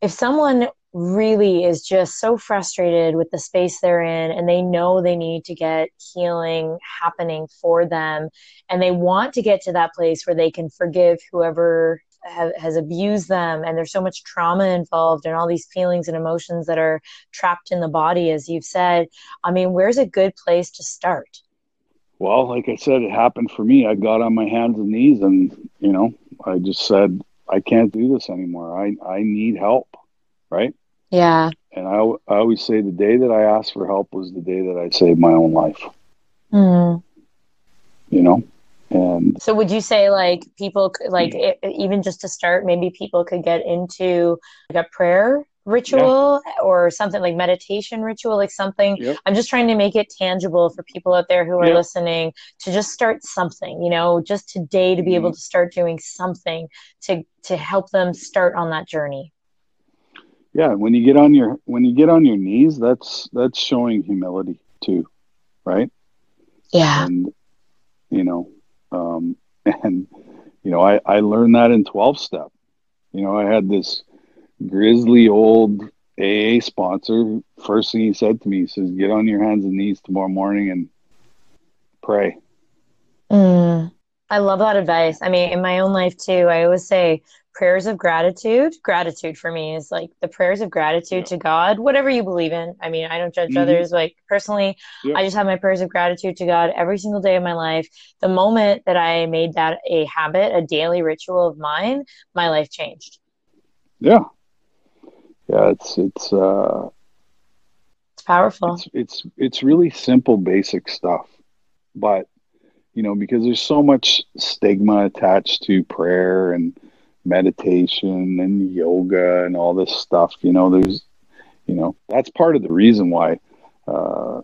If someone really is just so frustrated with the space they're in and they know they need to get healing happening for them and they want to get to that place where they can forgive whoever have, has abused them and there's so much trauma involved and all these feelings and emotions that are trapped in the body as you've said i mean where's a good place to start Well, like I said, it happened for me. I got on my hands and knees and, you know, I just said, I can't do this anymore. I, I need help. Right. Yeah And I, I always say the day that I asked for help was the day that I saved my own life, mm. you know? And so would you say like people could like it, even just to start maybe people could get into like a prayer ritual or something like meditation ritual like something Yep. i'm just trying to make it tangible for people out there who are Yep. listening to just start something you know just today to be able to start doing something to to help them start on that journey yeah, when you get on your, when you get on your knees, that's, that's showing humility too. Right. yeah and you know um and you know i i learned that in 12 step you know i had this grizzly old aa sponsor first thing he said to me he says get on your hands and knees tomorrow morning and pray Mm, I love that advice. I mean, in my own life too, I always say prayers of gratitude. Gratitude for me is like the prayers of gratitude Yeah. to God, whatever you believe in. I mean, I don't judge Mhm. others. Like personally, Yeah. I just have my prayers of gratitude to God every single day of my life. The moment that I made that a habit, a daily ritual of mine, my life changed. yeah yeah it's it's uh It's powerful. it's it's it's really simple basic stuff but you know because there's so much stigma attached to prayer and meditation and yoga and all this stuff you know there's you know that's part of the reason why uh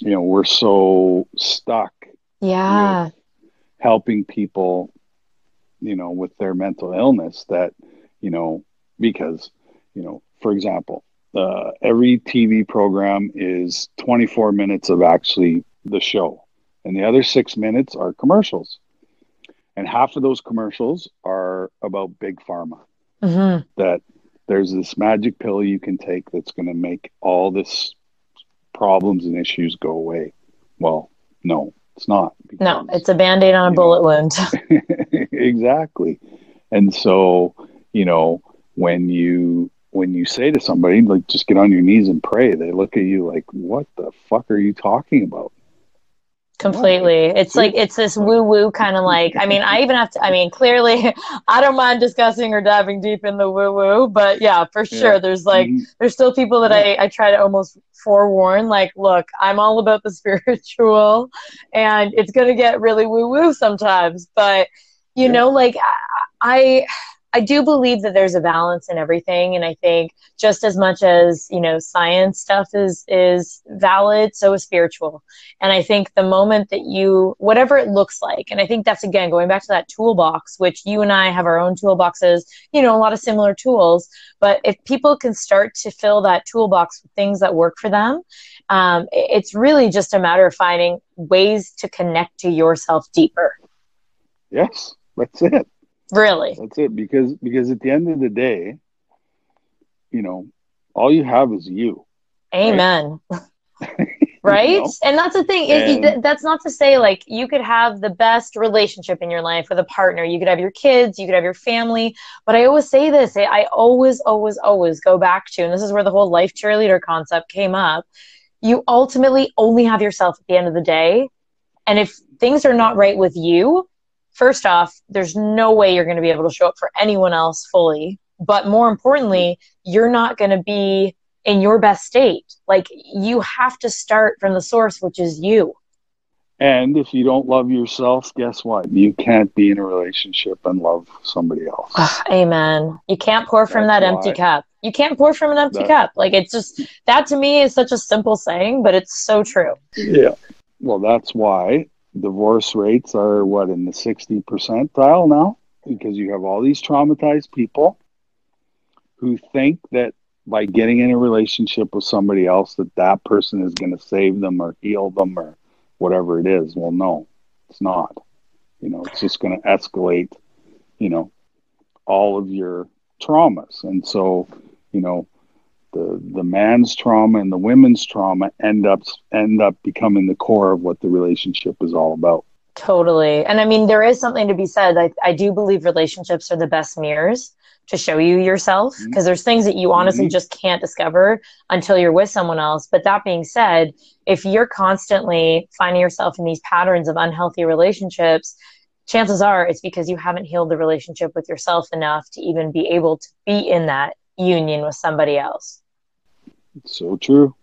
you know we're so stuck Yeah. helping people you know with their mental illness that you know because you know for example uh, every tv program is 24 minutes of actually the show and the other six minutes are commercials. And half of those commercials are about big pharma. Hmm that there's this magic pill you can take that's going to make all this problems and issues go away. Well no it's not. No, it's a band-aid on a bullet wound. exactly. And so you know when you when you say to somebody like just get on your knees and pray they look at you like what the fuck are you talking about Completely. It's like it's this woo woo kind of like I mean, I even have to I mean, clearly I don't mind discussing or diving deep in the woo woo, but yeah, for sure Yeah. there's like Mhm. there's still people that I, I try to almost forewarn, like, look, I'm all about the spiritual and it's gonna get really woo woo sometimes. But you Yeah. know, like I I do believe that there's a balance in everything. And I think just as much as, you know, science stuff is, is valid, so is spiritual. And I think the moment that you, whatever it looks like, and I think that's again, going back to that toolbox, which you and I have our own toolboxes, you know, a lot of similar tools. But if people can start to fill that toolbox with things that work for them, um, it's really just a matter of finding ways to connect to yourself deeper. Yes, that's it. Really? That's it. Because because at the end of the day, you know, all you have is you. Amen. Right? right? You know? And that's the thing. That's not to say like you could have the best relationship in your life with a partner. You could have your kids, you could have your family. But I always say this. I always, always, always go back to, and this is where the whole life cheerleader concept came up. You ultimately only have yourself at the end of the day. And if things are not right with you, first off, there's no way you're going to be able to show up for anyone else fully. But more importantly, you're not going to be in your best state. Like you have to start from the source, which is you. And if you don't love yourself, guess what? You can't be in a relationship and love somebody else. Amen. You can't pour from That's that empty cup. You can't pour from an empty that, cup. Like it's just that to me is such a simple saying, but it's so true. Yeah. Well, that's why divorce rates are what in the 60 percentile now? Because you have all these traumatized people who think that by getting in a relationship with somebody else that that person is going to save them or heal them or whatever it is. Well no it's not. You know it's just going to escalate you know all of your traumas. And so you know the the man's trauma and the women's trauma end up end up becoming the core of what the relationship is all about. Totally. And I mean there is something to be said. I, I do believe relationships are the best mirrors to show you yourself because mm-hmm. there's things that you honestly mm-hmm. just can't discover until you're with someone else. But that being said, if you're constantly finding yourself in these patterns of unhealthy relationships, chances are it's because you haven't healed the relationship with yourself enough to even be able to be in that union with somebody else. So true.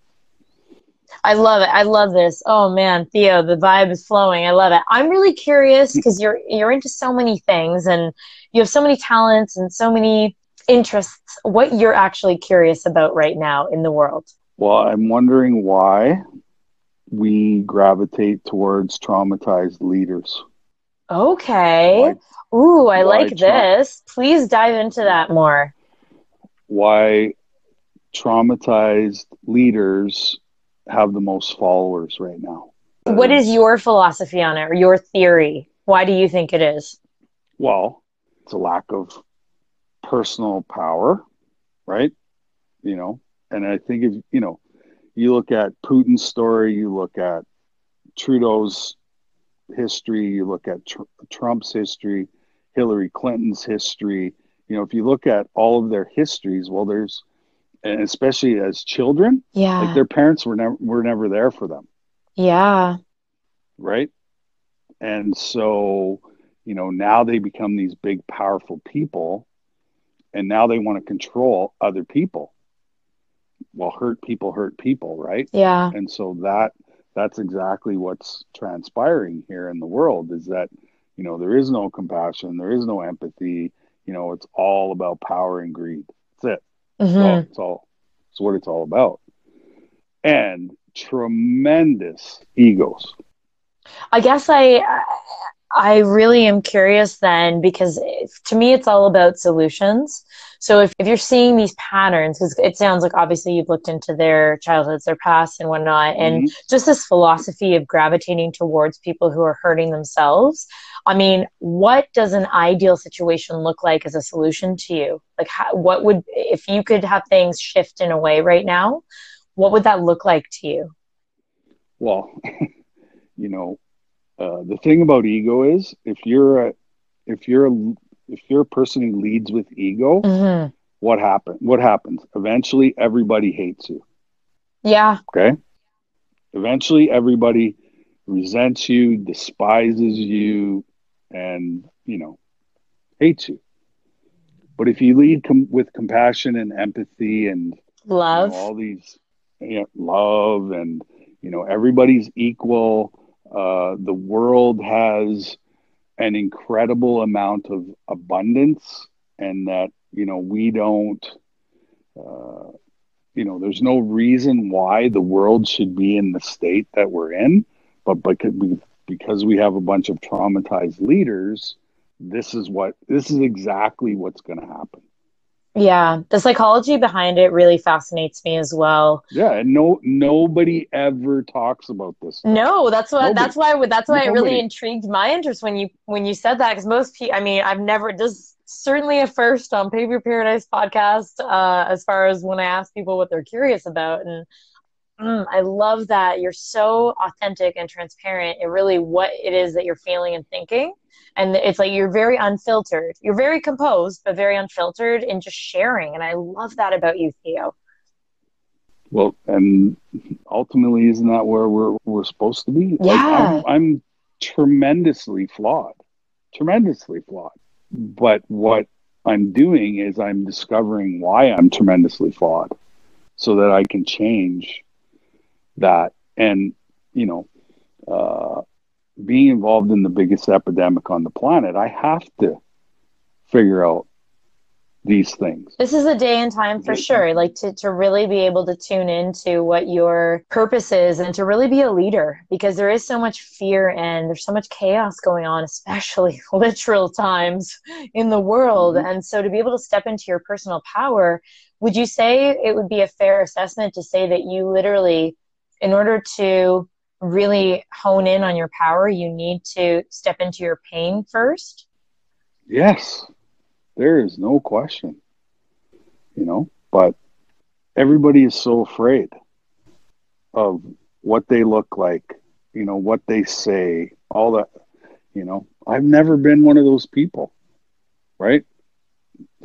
I love it. I love this. Oh man, Theo, the vibe is flowing. I love it. I'm really curious mm. because you're you're into so many things and you have so many talents and so many interests. What you're actually curious about right now in the world? Well, I'm wondering why we gravitate towards traumatized leaders. Okay. Why, Ooh, I like this. Please dive into that more. Why traumatized leaders have the most followers right now. What is your philosophy on it or your theory? Why do you think it is? Well, it's a lack of personal power, right? You know, and I think if, you know, you look at Putin's story, you look at Trudeau's history, you look at tr- Trump's history, Hillary Clinton's history, you know, if you look at all of their histories, well, there's and especially as children, yeah, like their parents were never were never there for them. Yeah. Right. And so, you know, now they become these big, powerful people, and now they want to control other people. Well, hurt people hurt people, right? Yeah. And so that that's exactly what's transpiring here in the world is that you know there is no compassion, there is no empathy. You know, it's all about power and greed. That's it. Mm-hmm. It's all it's what it's all about. And tremendous egos. I guess I I really am curious then because to me it's all about solutions. So if, if you're seeing these patterns, because it sounds like obviously you've looked into their childhoods, their past and whatnot, and mm-hmm. just this philosophy of gravitating towards people who are hurting themselves. I mean, what does an ideal situation look like as a solution to you? Like, how, what would, if you could have things shift in a way right now, what would that look like to you? Well, you know, uh, the thing about ego is if you're a, if you're a, if you're a person who leads with ego, mm-hmm. what happen? What happens? Eventually, everybody hates you. Yeah. Okay. Eventually, everybody resents you, despises you, and you know hates you. But if you lead com- with compassion and empathy and love you know, all these you know, love and you know everybody's equal uh, the world has an incredible amount of abundance and that you know we don't uh, you know there's no reason why the world should be in the state that we're in but because we, because we have a bunch of traumatized leaders this is what this is exactly what's going to happen yeah, the psychology behind it really fascinates me as well. Yeah, and no nobody ever talks about this. Stuff. No, that's what nobody. that's why that's why nobody. it really intrigued my interest when you when you said that because most people, I mean, I've never this certainly a first on Pave Your Paradise podcast uh, as far as when I ask people what they're curious about and. Mm, I love that. You're so authentic and transparent in really what it is that you're feeling and thinking. And it's like you're very unfiltered. You're very composed but very unfiltered in just sharing. And i love that about you theo. Well and ultimately isn't that where we're we're supposed to be? Yeah like, I'm, I'm tremendously flawed tremendously flawed. But what i'm doing is i'm discovering why i'm tremendously flawed so that i can change that and you know uh, being involved in the biggest epidemic on the planet, I have to figure out these things. This is a day and time for sure. Like to, to really be able to tune into what your purpose is and to really be a leader because there is so much fear and there's so much chaos going on, especially literal times in the world. Mm-hmm. And so to be able to step into your personal power, would you say it would be a fair assessment to say that you literally, in order to really hone in on your power, you need to step into your pain first? Yes, there is no question. You know, but everybody is so afraid of what they look like, you know, what they say, all that. You know, I've never been one of those people, right?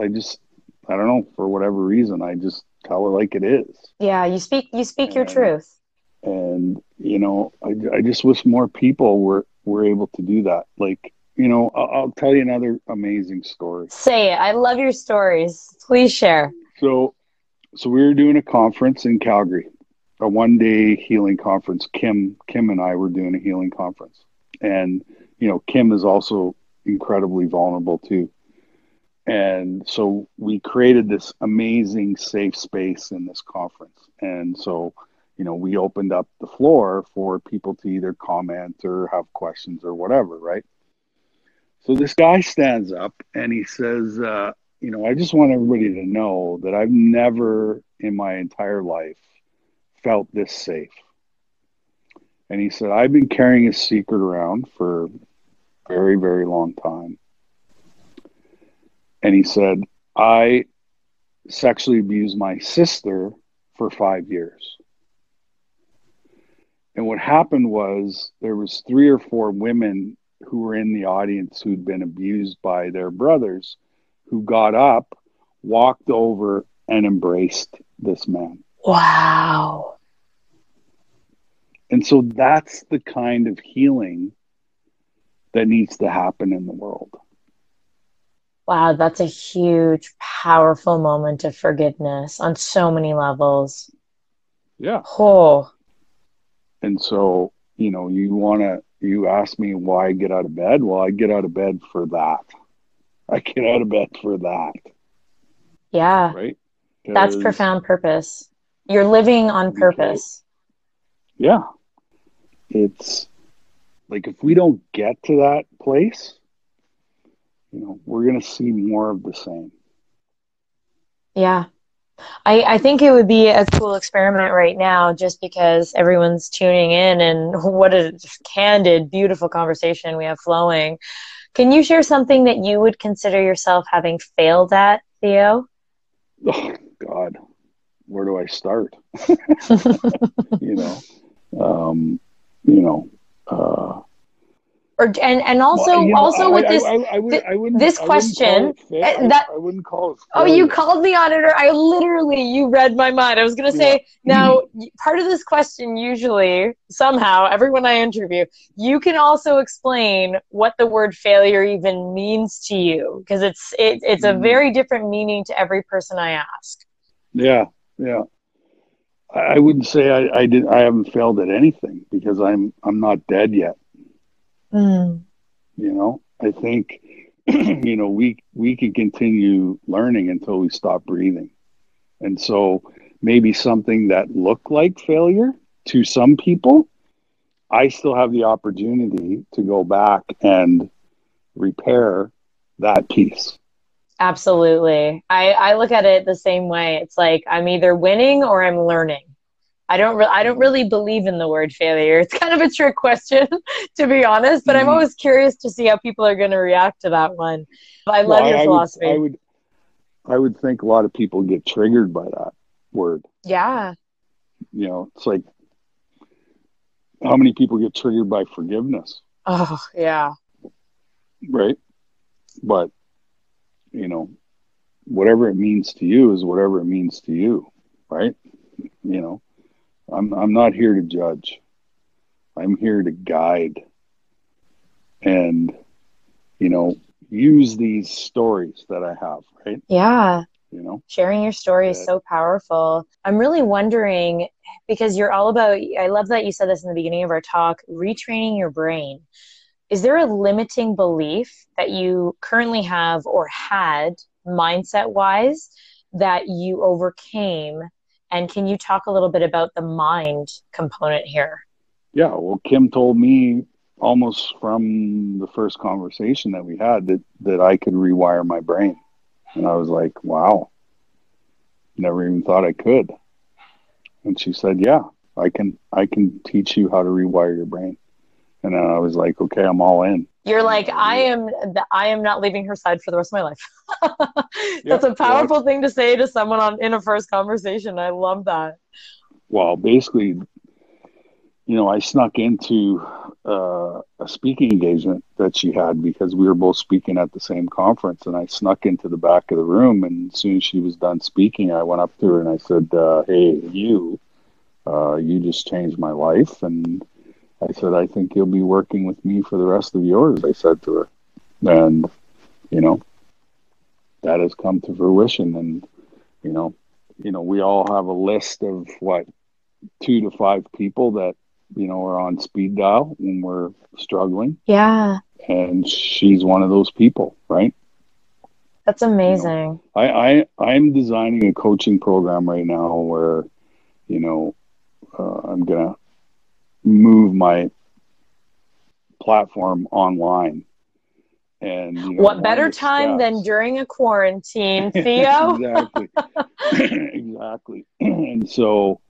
I just, I don't know, for whatever reason, I just tell it like it is. Yeah, you speak, you speak and, your truth and you know I, I just wish more people were were able to do that. Like you know I'll, I'll tell you another amazing story. Say it. I love your stories. Please share. So so we were doing a conference in calgary a one day healing conference. Kim kim and i were doing a healing conference. And you know kim is also incredibly vulnerable too. And so we created this amazing safe space in this conference. And so you know, we opened up the floor for people to either comment or have questions or whatever, right? So this guy stands up and he says, uh, you know, I just want everybody to know that I've never in my entire life felt this safe. And he said, I've been carrying a secret around for a very, very long time. And he said, I sexually abused my sister for five years. And what happened was there was three or four women who were in the audience who'd been abused by their brothers who got up, walked over and embraced this man. Wow. And so that's the kind of healing that needs to happen in the world. Wow, that's a huge, powerful moment of forgiveness on so many levels. Yeah. Oh, and so, you know, you want to, you ask me why I get out of bed. Well, I get out of bed for that. I get out of bed for that. Yeah. Right. That's profound purpose. You're living on purpose. Okay. Yeah. It's like if we don't get to that place, you know, we're going to see more of the same. Yeah. I, I think it would be a cool experiment right now just because everyone's tuning in and what a candid, beautiful conversation we have flowing. Can you share something that you would consider yourself having failed at, Theo? Oh, God, where do I start? you know, um, you know, uh, or and and also well, you know, also I, with I, this I, would, this question eh, that I wouldn't call it. Oh, you called me auditor. I literally you read my mind. I was going to say yeah. now part of this question usually somehow everyone I interview you can also explain what the word failure even means to you because it's it, it's a mm. very different meaning to every person I ask. Yeah, yeah. I wouldn't say I, I did. I haven't failed at anything because I'm I'm not dead yet. Mm. You know, I think you know, we we can continue learning until we stop breathing. And so maybe something that looked like failure to some people, I still have the opportunity to go back and repair that piece. Absolutely. I, I look at it the same way. It's like I'm either winning or I'm learning. I don't re- I don't really believe in the word failure. It's kind of a trick question, to be honest. But mm-hmm. I'm always curious to see how people are going to react to that one. I love well, your I, philosophy. I would, I would, I would think a lot of people get triggered by that word. Yeah. You know, it's like how many people get triggered by forgiveness? Oh yeah. Right. But you know, whatever it means to you is whatever it means to you, right? You know, I'm I'm not here to judge. I'm here to guide and you know, use these stories that I have, right? Yeah. You know, sharing your story is so powerful. I'm really wondering because you're all about, I love that you said this in the beginning of our talk, retraining your brain. Is there a limiting belief that you currently have or had mindset wise that you overcame and can you talk a little bit about the mind component here? Yeah, well, Kim told me almost from the first conversation that we had that, that I could rewire my brain. And I was like, wow, never even thought I could. And she said, yeah, I can, I can teach you how to rewire your brain. And I was like, okay, I'm all in. You're like, I am, I am not leaving her side for the rest of my life. That's yep, a powerful thing to say to someone on in a first conversation. I love that. Well, basically, you know, I snuck into uh, a speaking engagement that she had because we were both speaking at the same conference, and I snuck into the back of the room. And as soon as she was done speaking, I went up to her and I said, uh, "Hey, you, uh, you just changed my life." And I said, "I think you'll be working with me for the rest of yours." I said to her, and you know, that has come to fruition. And you know, you know, we all have a list of what two to five people that you know are on speed dial when we're struggling. Yeah. And she's one of those people, right? That's amazing. You know, I, I I'm designing a coaching program right now where, you know, uh, I'm gonna move my platform online and you know, what better time steps. than during a quarantine, Theo? exactly. exactly. and so,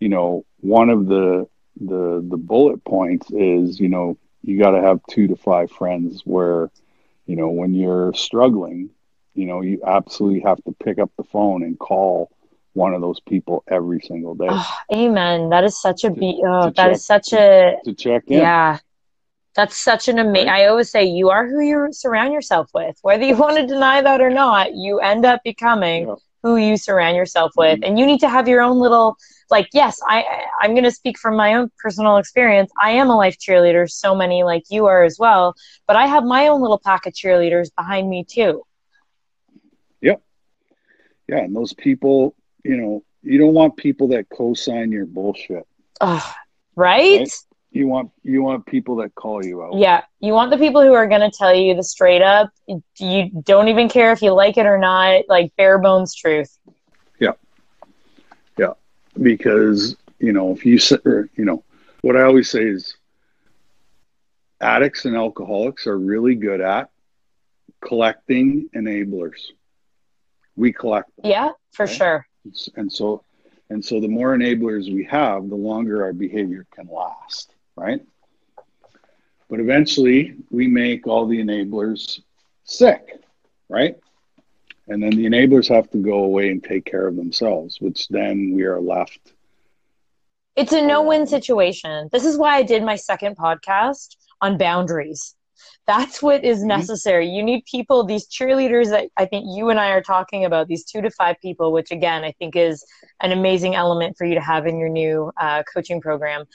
you know, one of the the the bullet points is, you know, you got to have two to five friends where, you know, when you're struggling, you know, you absolutely have to pick up the phone and call one of those people every single day. Oh, amen. That is such a be. Oh, that check, is such a to check in. Yeah, that's such an amazing. Right. I always say you are who you surround yourself with. Whether you want to deny that or not, you end up becoming yeah. who you surround yourself with, mm-hmm. and you need to have your own little. Like, yes, I I'm going to speak from my own personal experience. I am a life cheerleader. So many like you are as well, but I have my own little pack of cheerleaders behind me too. Yep. Yeah, and those people, you know, you don't want people that co-sign your bullshit. Right? right? you want you want people that call you out yeah you want the people who are going to tell you the straight up you don't even care if you like it or not like bare bones truth yeah yeah because you know if you or, you know what i always say is addicts and alcoholics are really good at collecting enablers we collect them, yeah for right? sure and so and so the more enablers we have the longer our behavior can last right? But eventually we make all the enablers sick, right? And then the enablers have to go away and take care of themselves, which then we are left. It's a no win situation. This is why I did my second podcast on boundaries. That's what is mm-hmm. necessary. You need people, these cheerleaders that I think you and I are talking about, these two to five people, which again, I think is an amazing element for you to have in your new uh, coaching program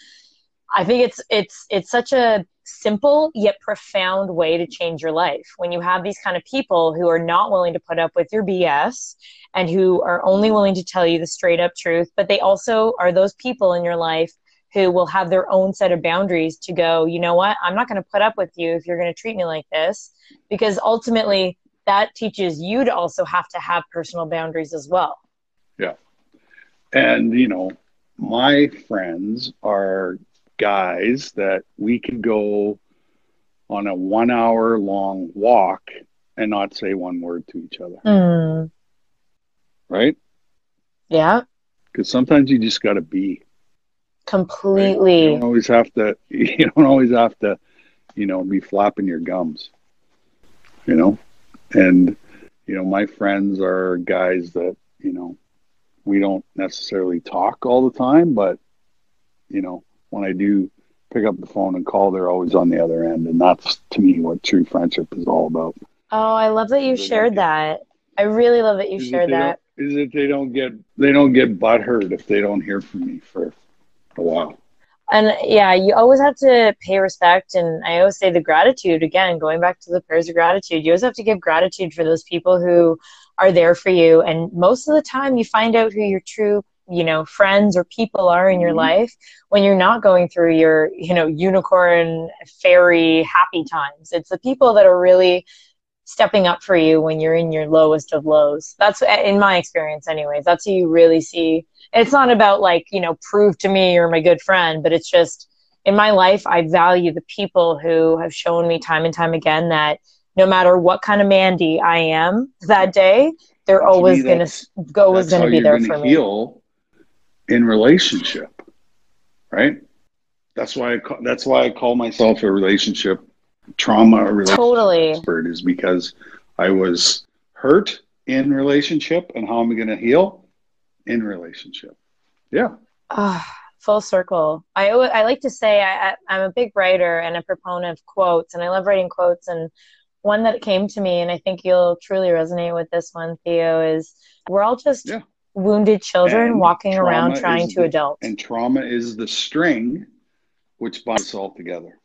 I think it's it's it's such a simple yet profound way to change your life when you have these kind of people who are not willing to put up with your BS and who are only willing to tell you the straight up truth, but they also are those people in your life who will have their own set of boundaries to go, you know what, I'm not going to put up with you if you're going to treat me like this. Because ultimately, that teaches you to also have to have personal boundaries as well. Yeah. And, you know, my friends are guys that we can go on a one hour long walk and not say one word to each other. Mm. Right? Yeah. Because sometimes you just got to be. Completely. Right? You don't always have to, you don't always have to, you know, be flapping your gums, you know? And, you know, my friends are guys that, you know, we don't necessarily talk all the time, but, you know, when I do pick up the phone and call, they're always on the other end. And that's to me what true friendship is all about. Oh, I love that you shared that. I really love that you is shared that. Is that they don't get they don't get butthurt if they don't hear from me for a while. And yeah, you always have to pay respect. And I always say the gratitude again, going back to the prayers of gratitude, you always have to give gratitude for those people who are there for you. And most of the time, you find out who your true you know friends or people are in your mm-hmm. life when you're not going through your you know unicorn fairy happy times it's the people that are really stepping up for you when you're in your lowest of lows that's in my experience anyways that's who you really see it's not about like you know prove to me you're my good friend but it's just in my life i value the people who have shown me time and time again that no matter what kind of mandy i am that day they're always going to go always going to be there for me heal in relationship, right? That's why I call, that's why I call myself a relationship trauma or relationship totally. expert is because I was hurt in relationship and how am I going to heal in relationship? Yeah. Uh, full circle. I I like to say I, I'm a big writer and a proponent of quotes, and I love writing quotes. And one that came to me, and I think you'll truly resonate with this one, Theo, is we're all just yeah wounded children and walking around trying to the, adult. And trauma is the string which binds us all together.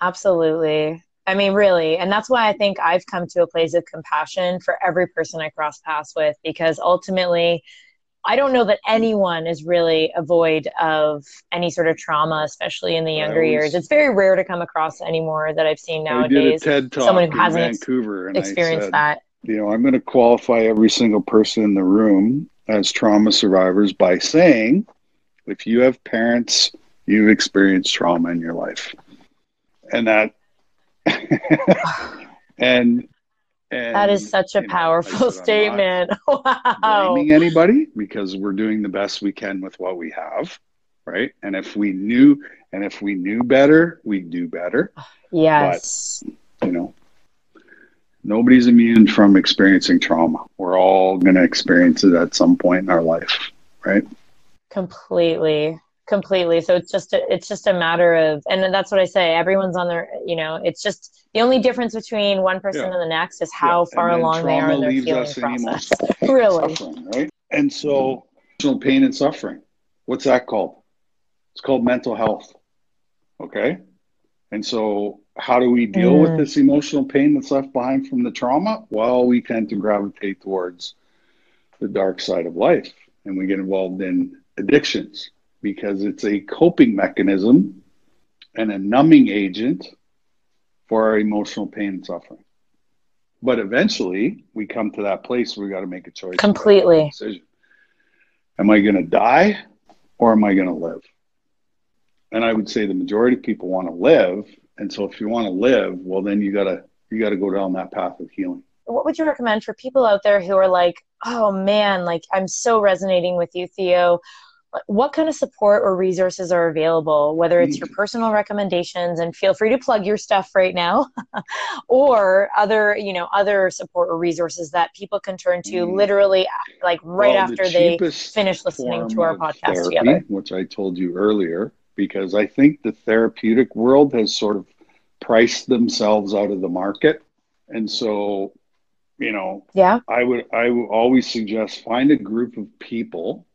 Absolutely. I mean, really. And that's why I think I've come to a place of compassion for every person I cross paths with because ultimately, I don't know that anyone is really a void of any sort of trauma, especially in the younger always, years. It's very rare to come across anymore that I've seen nowadays. I did a TED talk someone who hasn't Vancouver and experienced said, that. You know, I'm going to qualify every single person in the room as trauma survivors by saying if you have parents, you've experienced trauma in your life. And that, and, and, that is such a powerful know, statement. wow. Blaming anybody because we're doing the best we can with what we have, right? And if we knew, and if we knew better, we'd do better. Yes. But, you know, nobody's immune from experiencing trauma. We're all going to experience it at some point in our life, right? Completely. Completely. So it's just a, it's just a matter of and that's what I say. Everyone's on their you know, it's just the only difference between one person yeah. and the next is how yeah. far along they are in their healing process. really. right? And so emotional pain and suffering. What's that called? It's called mental health. Okay? And so how do we deal mm. with this emotional pain that's left behind from the trauma? Well, we tend to gravitate towards the dark side of life and we get involved in addictions because it's a coping mechanism and a numbing agent for our emotional pain and suffering. But eventually, we come to that place where we got to make a choice. Completely. Decision. Am I going to die or am I going to live? And I would say the majority of people want to live and so if you want to live, well, then you gotta you gotta go down that path of healing. What would you recommend for people out there who are like, oh man, like I'm so resonating with you, Theo? What kind of support or resources are available? Whether it's your personal recommendations, and feel free to plug your stuff right now, or other, you know, other support or resources that people can turn to mm. literally, like right well, after the they finish listening to our podcast therapy, together. Which I told you earlier, because I think the therapeutic world has sort of priced themselves out of the market. And so, you know, yeah, I would I would always suggest find a group of people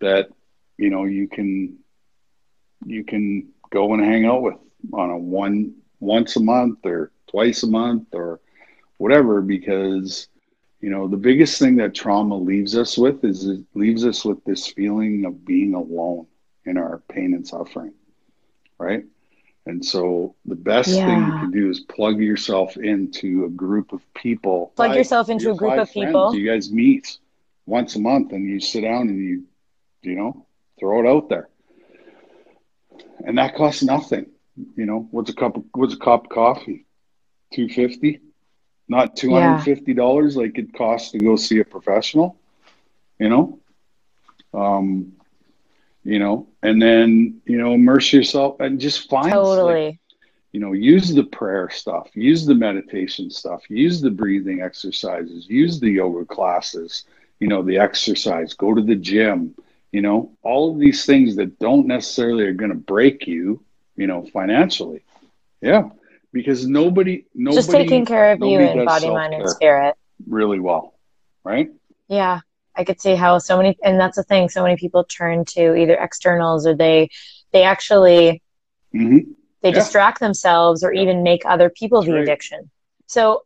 that you know you can you can go and hang out with on a one once a month or twice a month or whatever because you know the biggest thing that trauma leaves us with is it leaves us with this feeling of being alone in our pain and suffering, right? And so the best Yeah. thing you can do is plug yourself into a group of people. Plug Five- yourself into a group of people. You guys meet once a month and you sit down and you, you know, throw it out there. And that costs nothing. You know, what's a cup of, what's a cup of coffee? 250 Not $250 like it costs to go see a professional, you know? Um, you know, and then, you know, immerse yourself and just find like, Totally. you know use the prayer stuff use the meditation stuff use the breathing exercises use the yoga classes you know the exercise go to the gym you know all of these things that don't necessarily are going to break you you know financially yeah because nobody nobody Just taking care of you in body, mind, and spirit. really well right Yeah. I could see how so many, and that's the thing, so many people turn to either externals or they, they actually, hmm they Yeah. distract themselves or Yeah. even make other people That's the right. addiction. So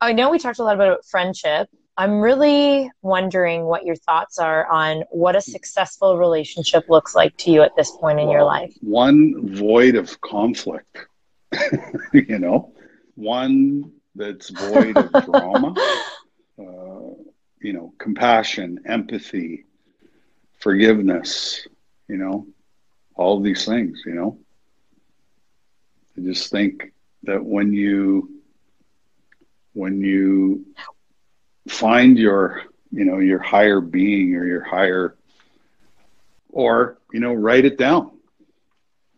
I know we talked a lot about friendship. I'm really wondering what your thoughts are on what a successful relationship looks like to you at this point in your life. One void of conflict, you know, one that's void of drama, uh, you know, compassion, empathy, forgiveness, you know, all of these things, you know. I just think that when you when you find your you know your higher being or your higher or you know write it down.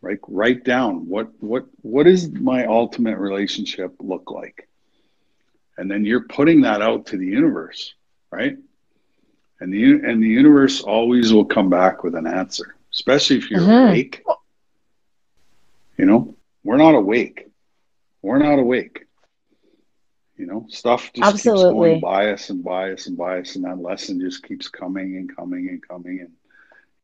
Like write down what what what is my ultimate relationship look like? And then you're putting that out to the universe right? And the and the universe always will come back with an answer especially if you're Mhm. awake. You know we're not awake. We're not awake you know stuff just keeps Absolutely. going by us and bias and bias, and that lesson just keeps coming and coming and coming and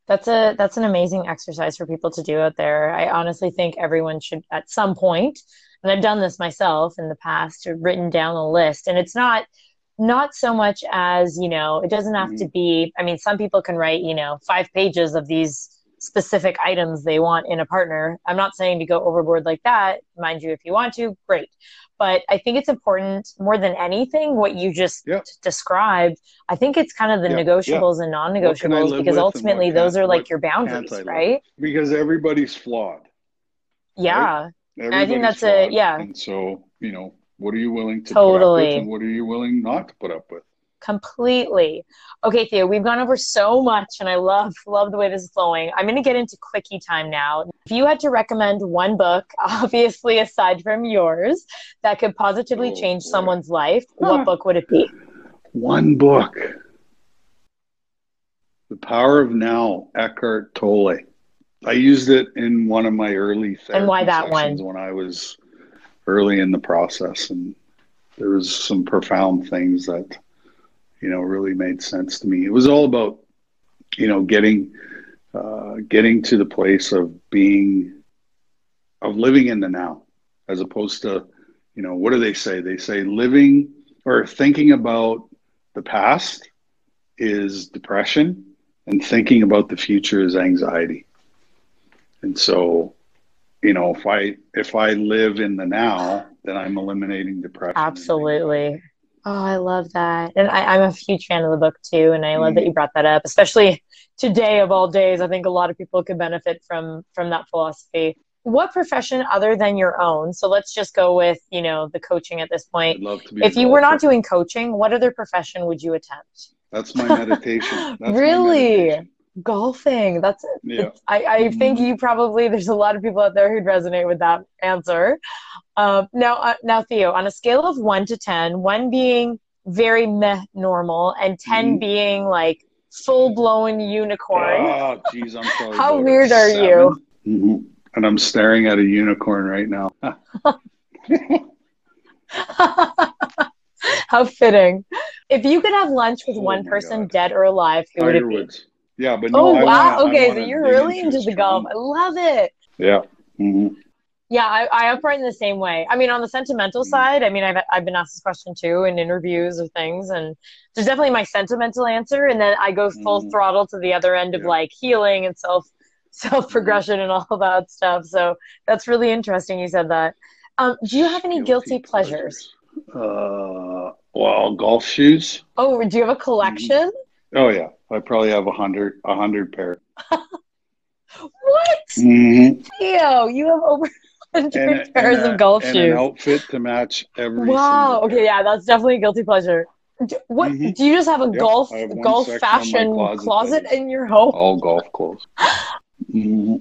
That's a that's an amazing exercise for people to do out there. I honestly think everyone should at some point, and I've done this myself in the past, written down a list. And it's not not so much as, you know, it doesn't have to mm-hmm. be, I mean, some people can write, you know, five pages of these specific items they want in a partner. I'm not saying to go overboard like that. Mind you, if you want to, great. But I think it's important more than anything what you just described. I think it's kind of the negotiables and I non-negotiables because ultimately those are like your boundaries, right? because everybody's flawed Yeah. Everybody's think that's a- yeah. and so you know what are you willing to Totally. put up with and what are you willing not to put up with Completely. Okay, Theo, we've gone over so much and I love love the way this is flowing. I'm going to get into quickie time now. If you had to recommend one book, obviously aside from yours, that could positively Oh, change someone's life, what book would it be? one book the power of now eckhart tolle i used it in one of my early And why that sessions when i was early in the process and there was some profound things that you know really made sense to me. It was all about you know getting uh, getting to the place of being of living in the now as opposed to you know what do they say? They say living or thinking about the past is depression and thinking about the future is anxiety. And so you know if i if i live in the now then i'm eliminating depression. Absolutely. Oh, I love that. And I, I'm a huge fan of the book too. And I love that Mhm. you brought that up, especially today of all days. I think a lot of people could benefit from from that philosophy. What profession other than your own? So let's just go with, you know, the coaching at this point. love to be If you were not doing coaching, what other profession would you attempt? that's my meditation that's my Really? meditation. Golfing. That's it. yeah I, I think Mhm. you probably there's a lot of people out there who'd resonate with that answer. Um, now, uh, now, Theo, on a scale of one to ten, one being very meh normal, and 10 Mhm. being like full blown unicorn. oh geez i'm probably How weird are you? seven. Mhm. and i'm staring at a unicorn right now How fitting! If you could have lunch with Oh one person, God. dead or alive, who would it be? yeah but no oh wow! wanna, okay, so you're really into the golf. I love it. yeah Mhm. Yeah, I, I operate in the same way. I mean, on the sentimental Mhm. side, I mean, I've, I've been asked this question too in interviews or things, and there's definitely my sentimental answer, and then I go full Mhm. throttle to the other end of Yeah. like healing and self self progression and all that stuff. So that's really interesting. You said that. Um, do you have any guilty, guilty pleasures? Uh, well, golf shoes. Oh, do you have a collection? Oh yeah, I probably have a hundred, a hundred pair. what? Mm-hmm. Theo, you have over hundred pairs a, of golf and shoes. An outfit to match every. Wow. Okay, yeah, that's definitely a guilty pleasure. What mm-hmm. do you just have a yep, golf have golf fashion closet, closet in your home? All golf clothes. mm-hmm.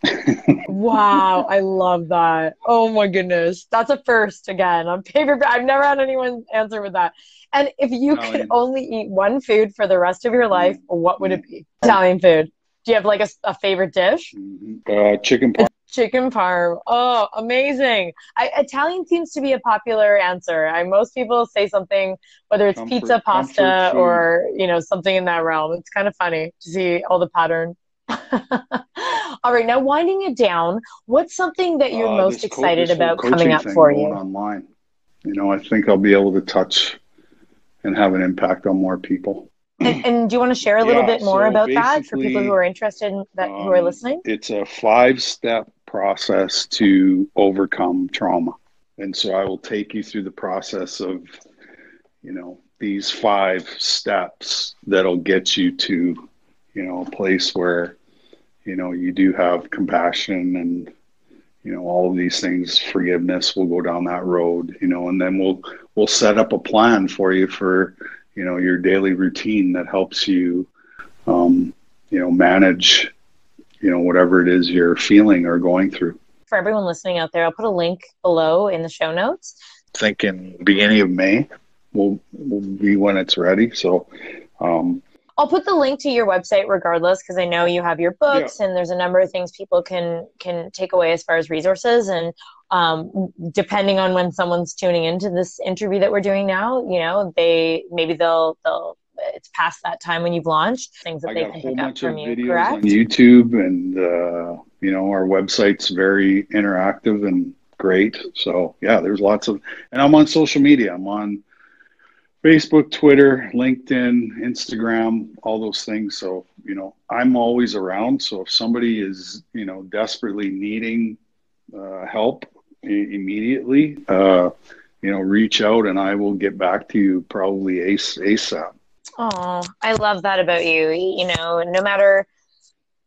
wow, I love that. Oh my goodness. That's a first again on paper. I've never had anyone answer with that. And if you Italian. could only eat one food for the rest of your life, what would it be? Italian food. Do you have like a, a favorite dish? Mm-hmm. Uh, chicken parm. Chicken parm. Oh, amazing. I, Italian seems to be a popular answer. I, most people say something, whether it's comfort, pizza, pasta, or, you know, something in that realm. It's kind of funny to see all the pattern. All right, now winding it down, what's something that you're uh, most excited about coming up for you? Online, you know, I think I'll be able to touch and have an impact on more people. And, and do you want to share a little yeah, bit more so about that for people who are interested in that um, who are um, listening? It's a five-step process to overcome trauma, and so I will take you through the process of, you know, these five steps that'll get you to, you know, a place where you know you do have compassion and you know all of these things forgiveness will go down that road you know and then we'll we'll set up a plan for you for you know your daily routine that helps you um, you know manage you know whatever it is you're feeling or going through for everyone listening out there i'll put a link below in the show notes thinking beginning of may will will be when it's ready so um, I'll put the link to your website regardless because I know you have your books yeah. and there's a number of things people can can take away as far as resources and um, depending on when someone's tuning into this interview that we're doing now, you know, they maybe they'll they'll it's past that time when you've launched things that I they can pick up from you. Correct? On YouTube and uh, you know our website's very interactive and great. So yeah, there's lots of and I'm on social media. I'm on Facebook, Twitter, LinkedIn, Instagram, all those things. So, you know, I'm always around. So if somebody is, you know, desperately needing uh, help immediately, uh, you know, reach out and I will get back to you probably ASAP. Oh, I love that about you. You know, no matter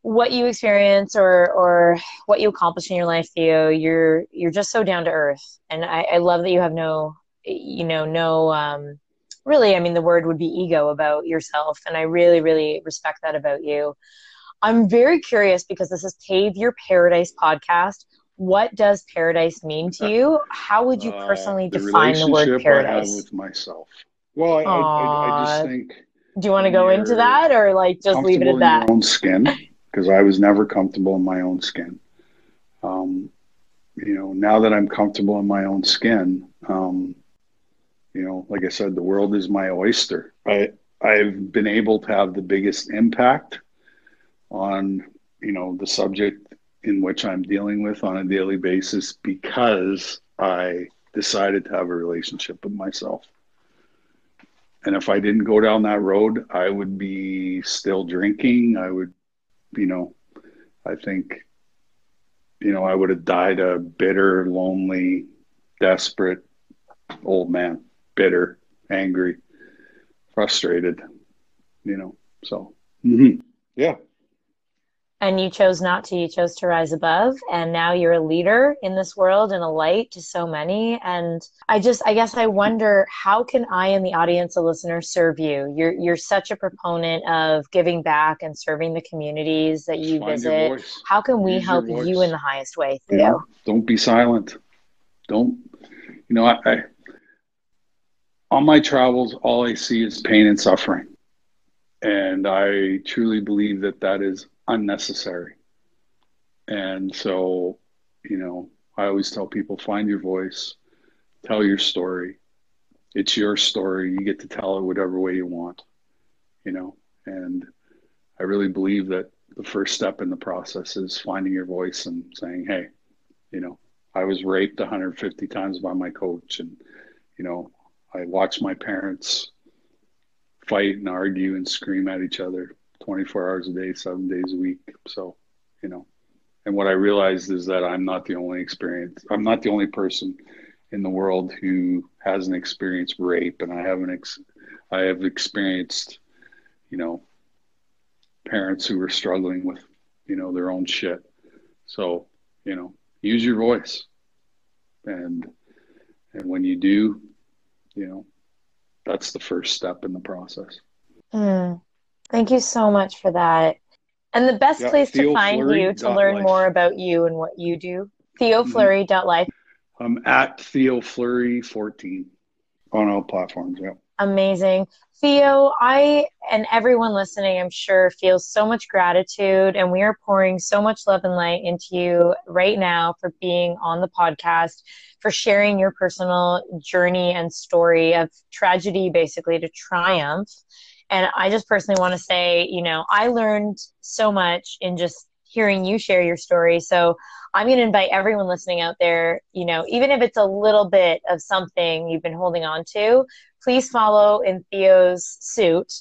what you experience or or what you accomplish in your life, Theo, you're you're just so down to earth, and I, I love that you have no, you know, no um, really, I mean, the word would be ego about yourself. And I really, really respect that about you. I'm very curious because this is Pave Your Paradise podcast. What does paradise mean to you? How would you uh, personally uh, the define the word paradise? with myself. Well, I, I, I, just think. Do you want to go into that, or like just leave it at that? own skin, because I was never comfortable in my own skin. Um, you know, now that I'm comfortable in my own skin, um, you know, like I said, the world is my oyster. I I've been able to have the biggest impact on you know the subject in which I'm dealing with on a daily basis because I decided to have a relationship with myself. And if I didn't go down that road, I would be still drinking. I would, you know, I think, you know, I would have died a bitter, lonely, desperate old man bitter, angry, frustrated, you know. So, mm-hmm. yeah. And you chose not to, you chose to rise above. And now you're a leader in this world and a light to so many. And I just, I guess I wonder how can I and the audience, the listener, serve you? You're, you're such a proponent of giving back and serving the communities that you Find visit. How can we Use help you in the highest way? Yeah. Don't be silent. Don't, you know, I, I on my travels, all I see is pain and suffering. And I truly believe that that is unnecessary. And so, you know, I always tell people find your voice, tell your story. It's your story. You get to tell it whatever way you want, you know. And I really believe that the first step in the process is finding your voice and saying, hey, you know, I was raped 150 times by my coach and, you know, I watched my parents fight and argue and scream at each other 24 hours a day, seven days a week. So, you know, and what I realized is that I'm not the only experience. I'm not the only person in the world who hasn't experienced rape, and I haven't. Ex- I have experienced, you know, parents who are struggling with, you know, their own shit. So, you know, use your voice, and and when you do, you know, that's the first step in the process. Mm. Thank you so much for that. And the best yeah, place to find you to learn life. more about you and what you do, theofleury.life. Mm-hmm. I'm at theofleury14 on all platforms. Yeah. Amazing. Theo, I and everyone listening, I'm sure, feels so much gratitude, and we are pouring so much love and light into you right now for being on the podcast, for sharing your personal journey and story of tragedy, basically, to triumph. And I just personally want to say, you know, I learned so much in just hearing you share your story. So I'm going to invite everyone listening out there, you know, even if it's a little bit of something you've been holding on to, please follow in Theo's suit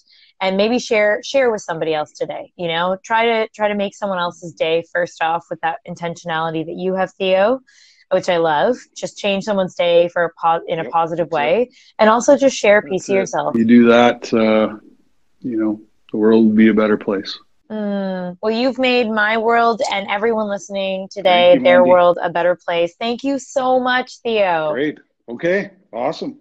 and maybe share share with somebody else today. You know try to try to make someone else's day first off with that intentionality that you have theo which i love. Just change someone's day for a po- in a positive way. And also just share a piece That's of it. yourself. You do that uh, you know, the world would be a better place. Mm. Well, you've made my world and everyone listening today, you, their Mandy. world, a better place. Thank you so much, Theo. Great. Okay. Awesome.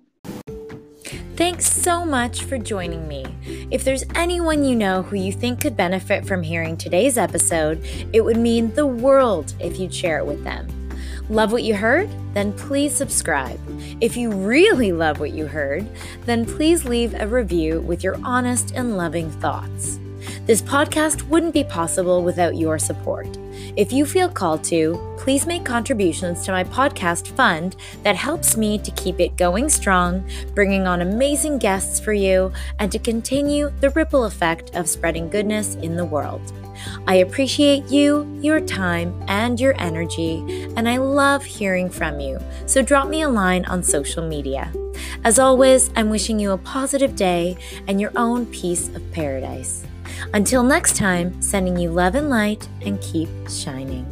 Thanks so much for joining me. If there's anyone you know who you think could benefit from hearing today's episode, it would mean the world if you'd share it with them. Love what you heard? Then please subscribe. If you really love what you heard, then please leave a review with your honest and loving thoughts. This podcast wouldn't be possible without your support. If you feel called to, please make contributions to my podcast fund that helps me to keep it going strong, bringing on amazing guests for you, and to continue the ripple effect of spreading goodness in the world. I appreciate you, your time, and your energy, and I love hearing from you. So drop me a line on social media. As always, I'm wishing you a positive day and your own piece of paradise. Until next time, sending you love and light and keep shining.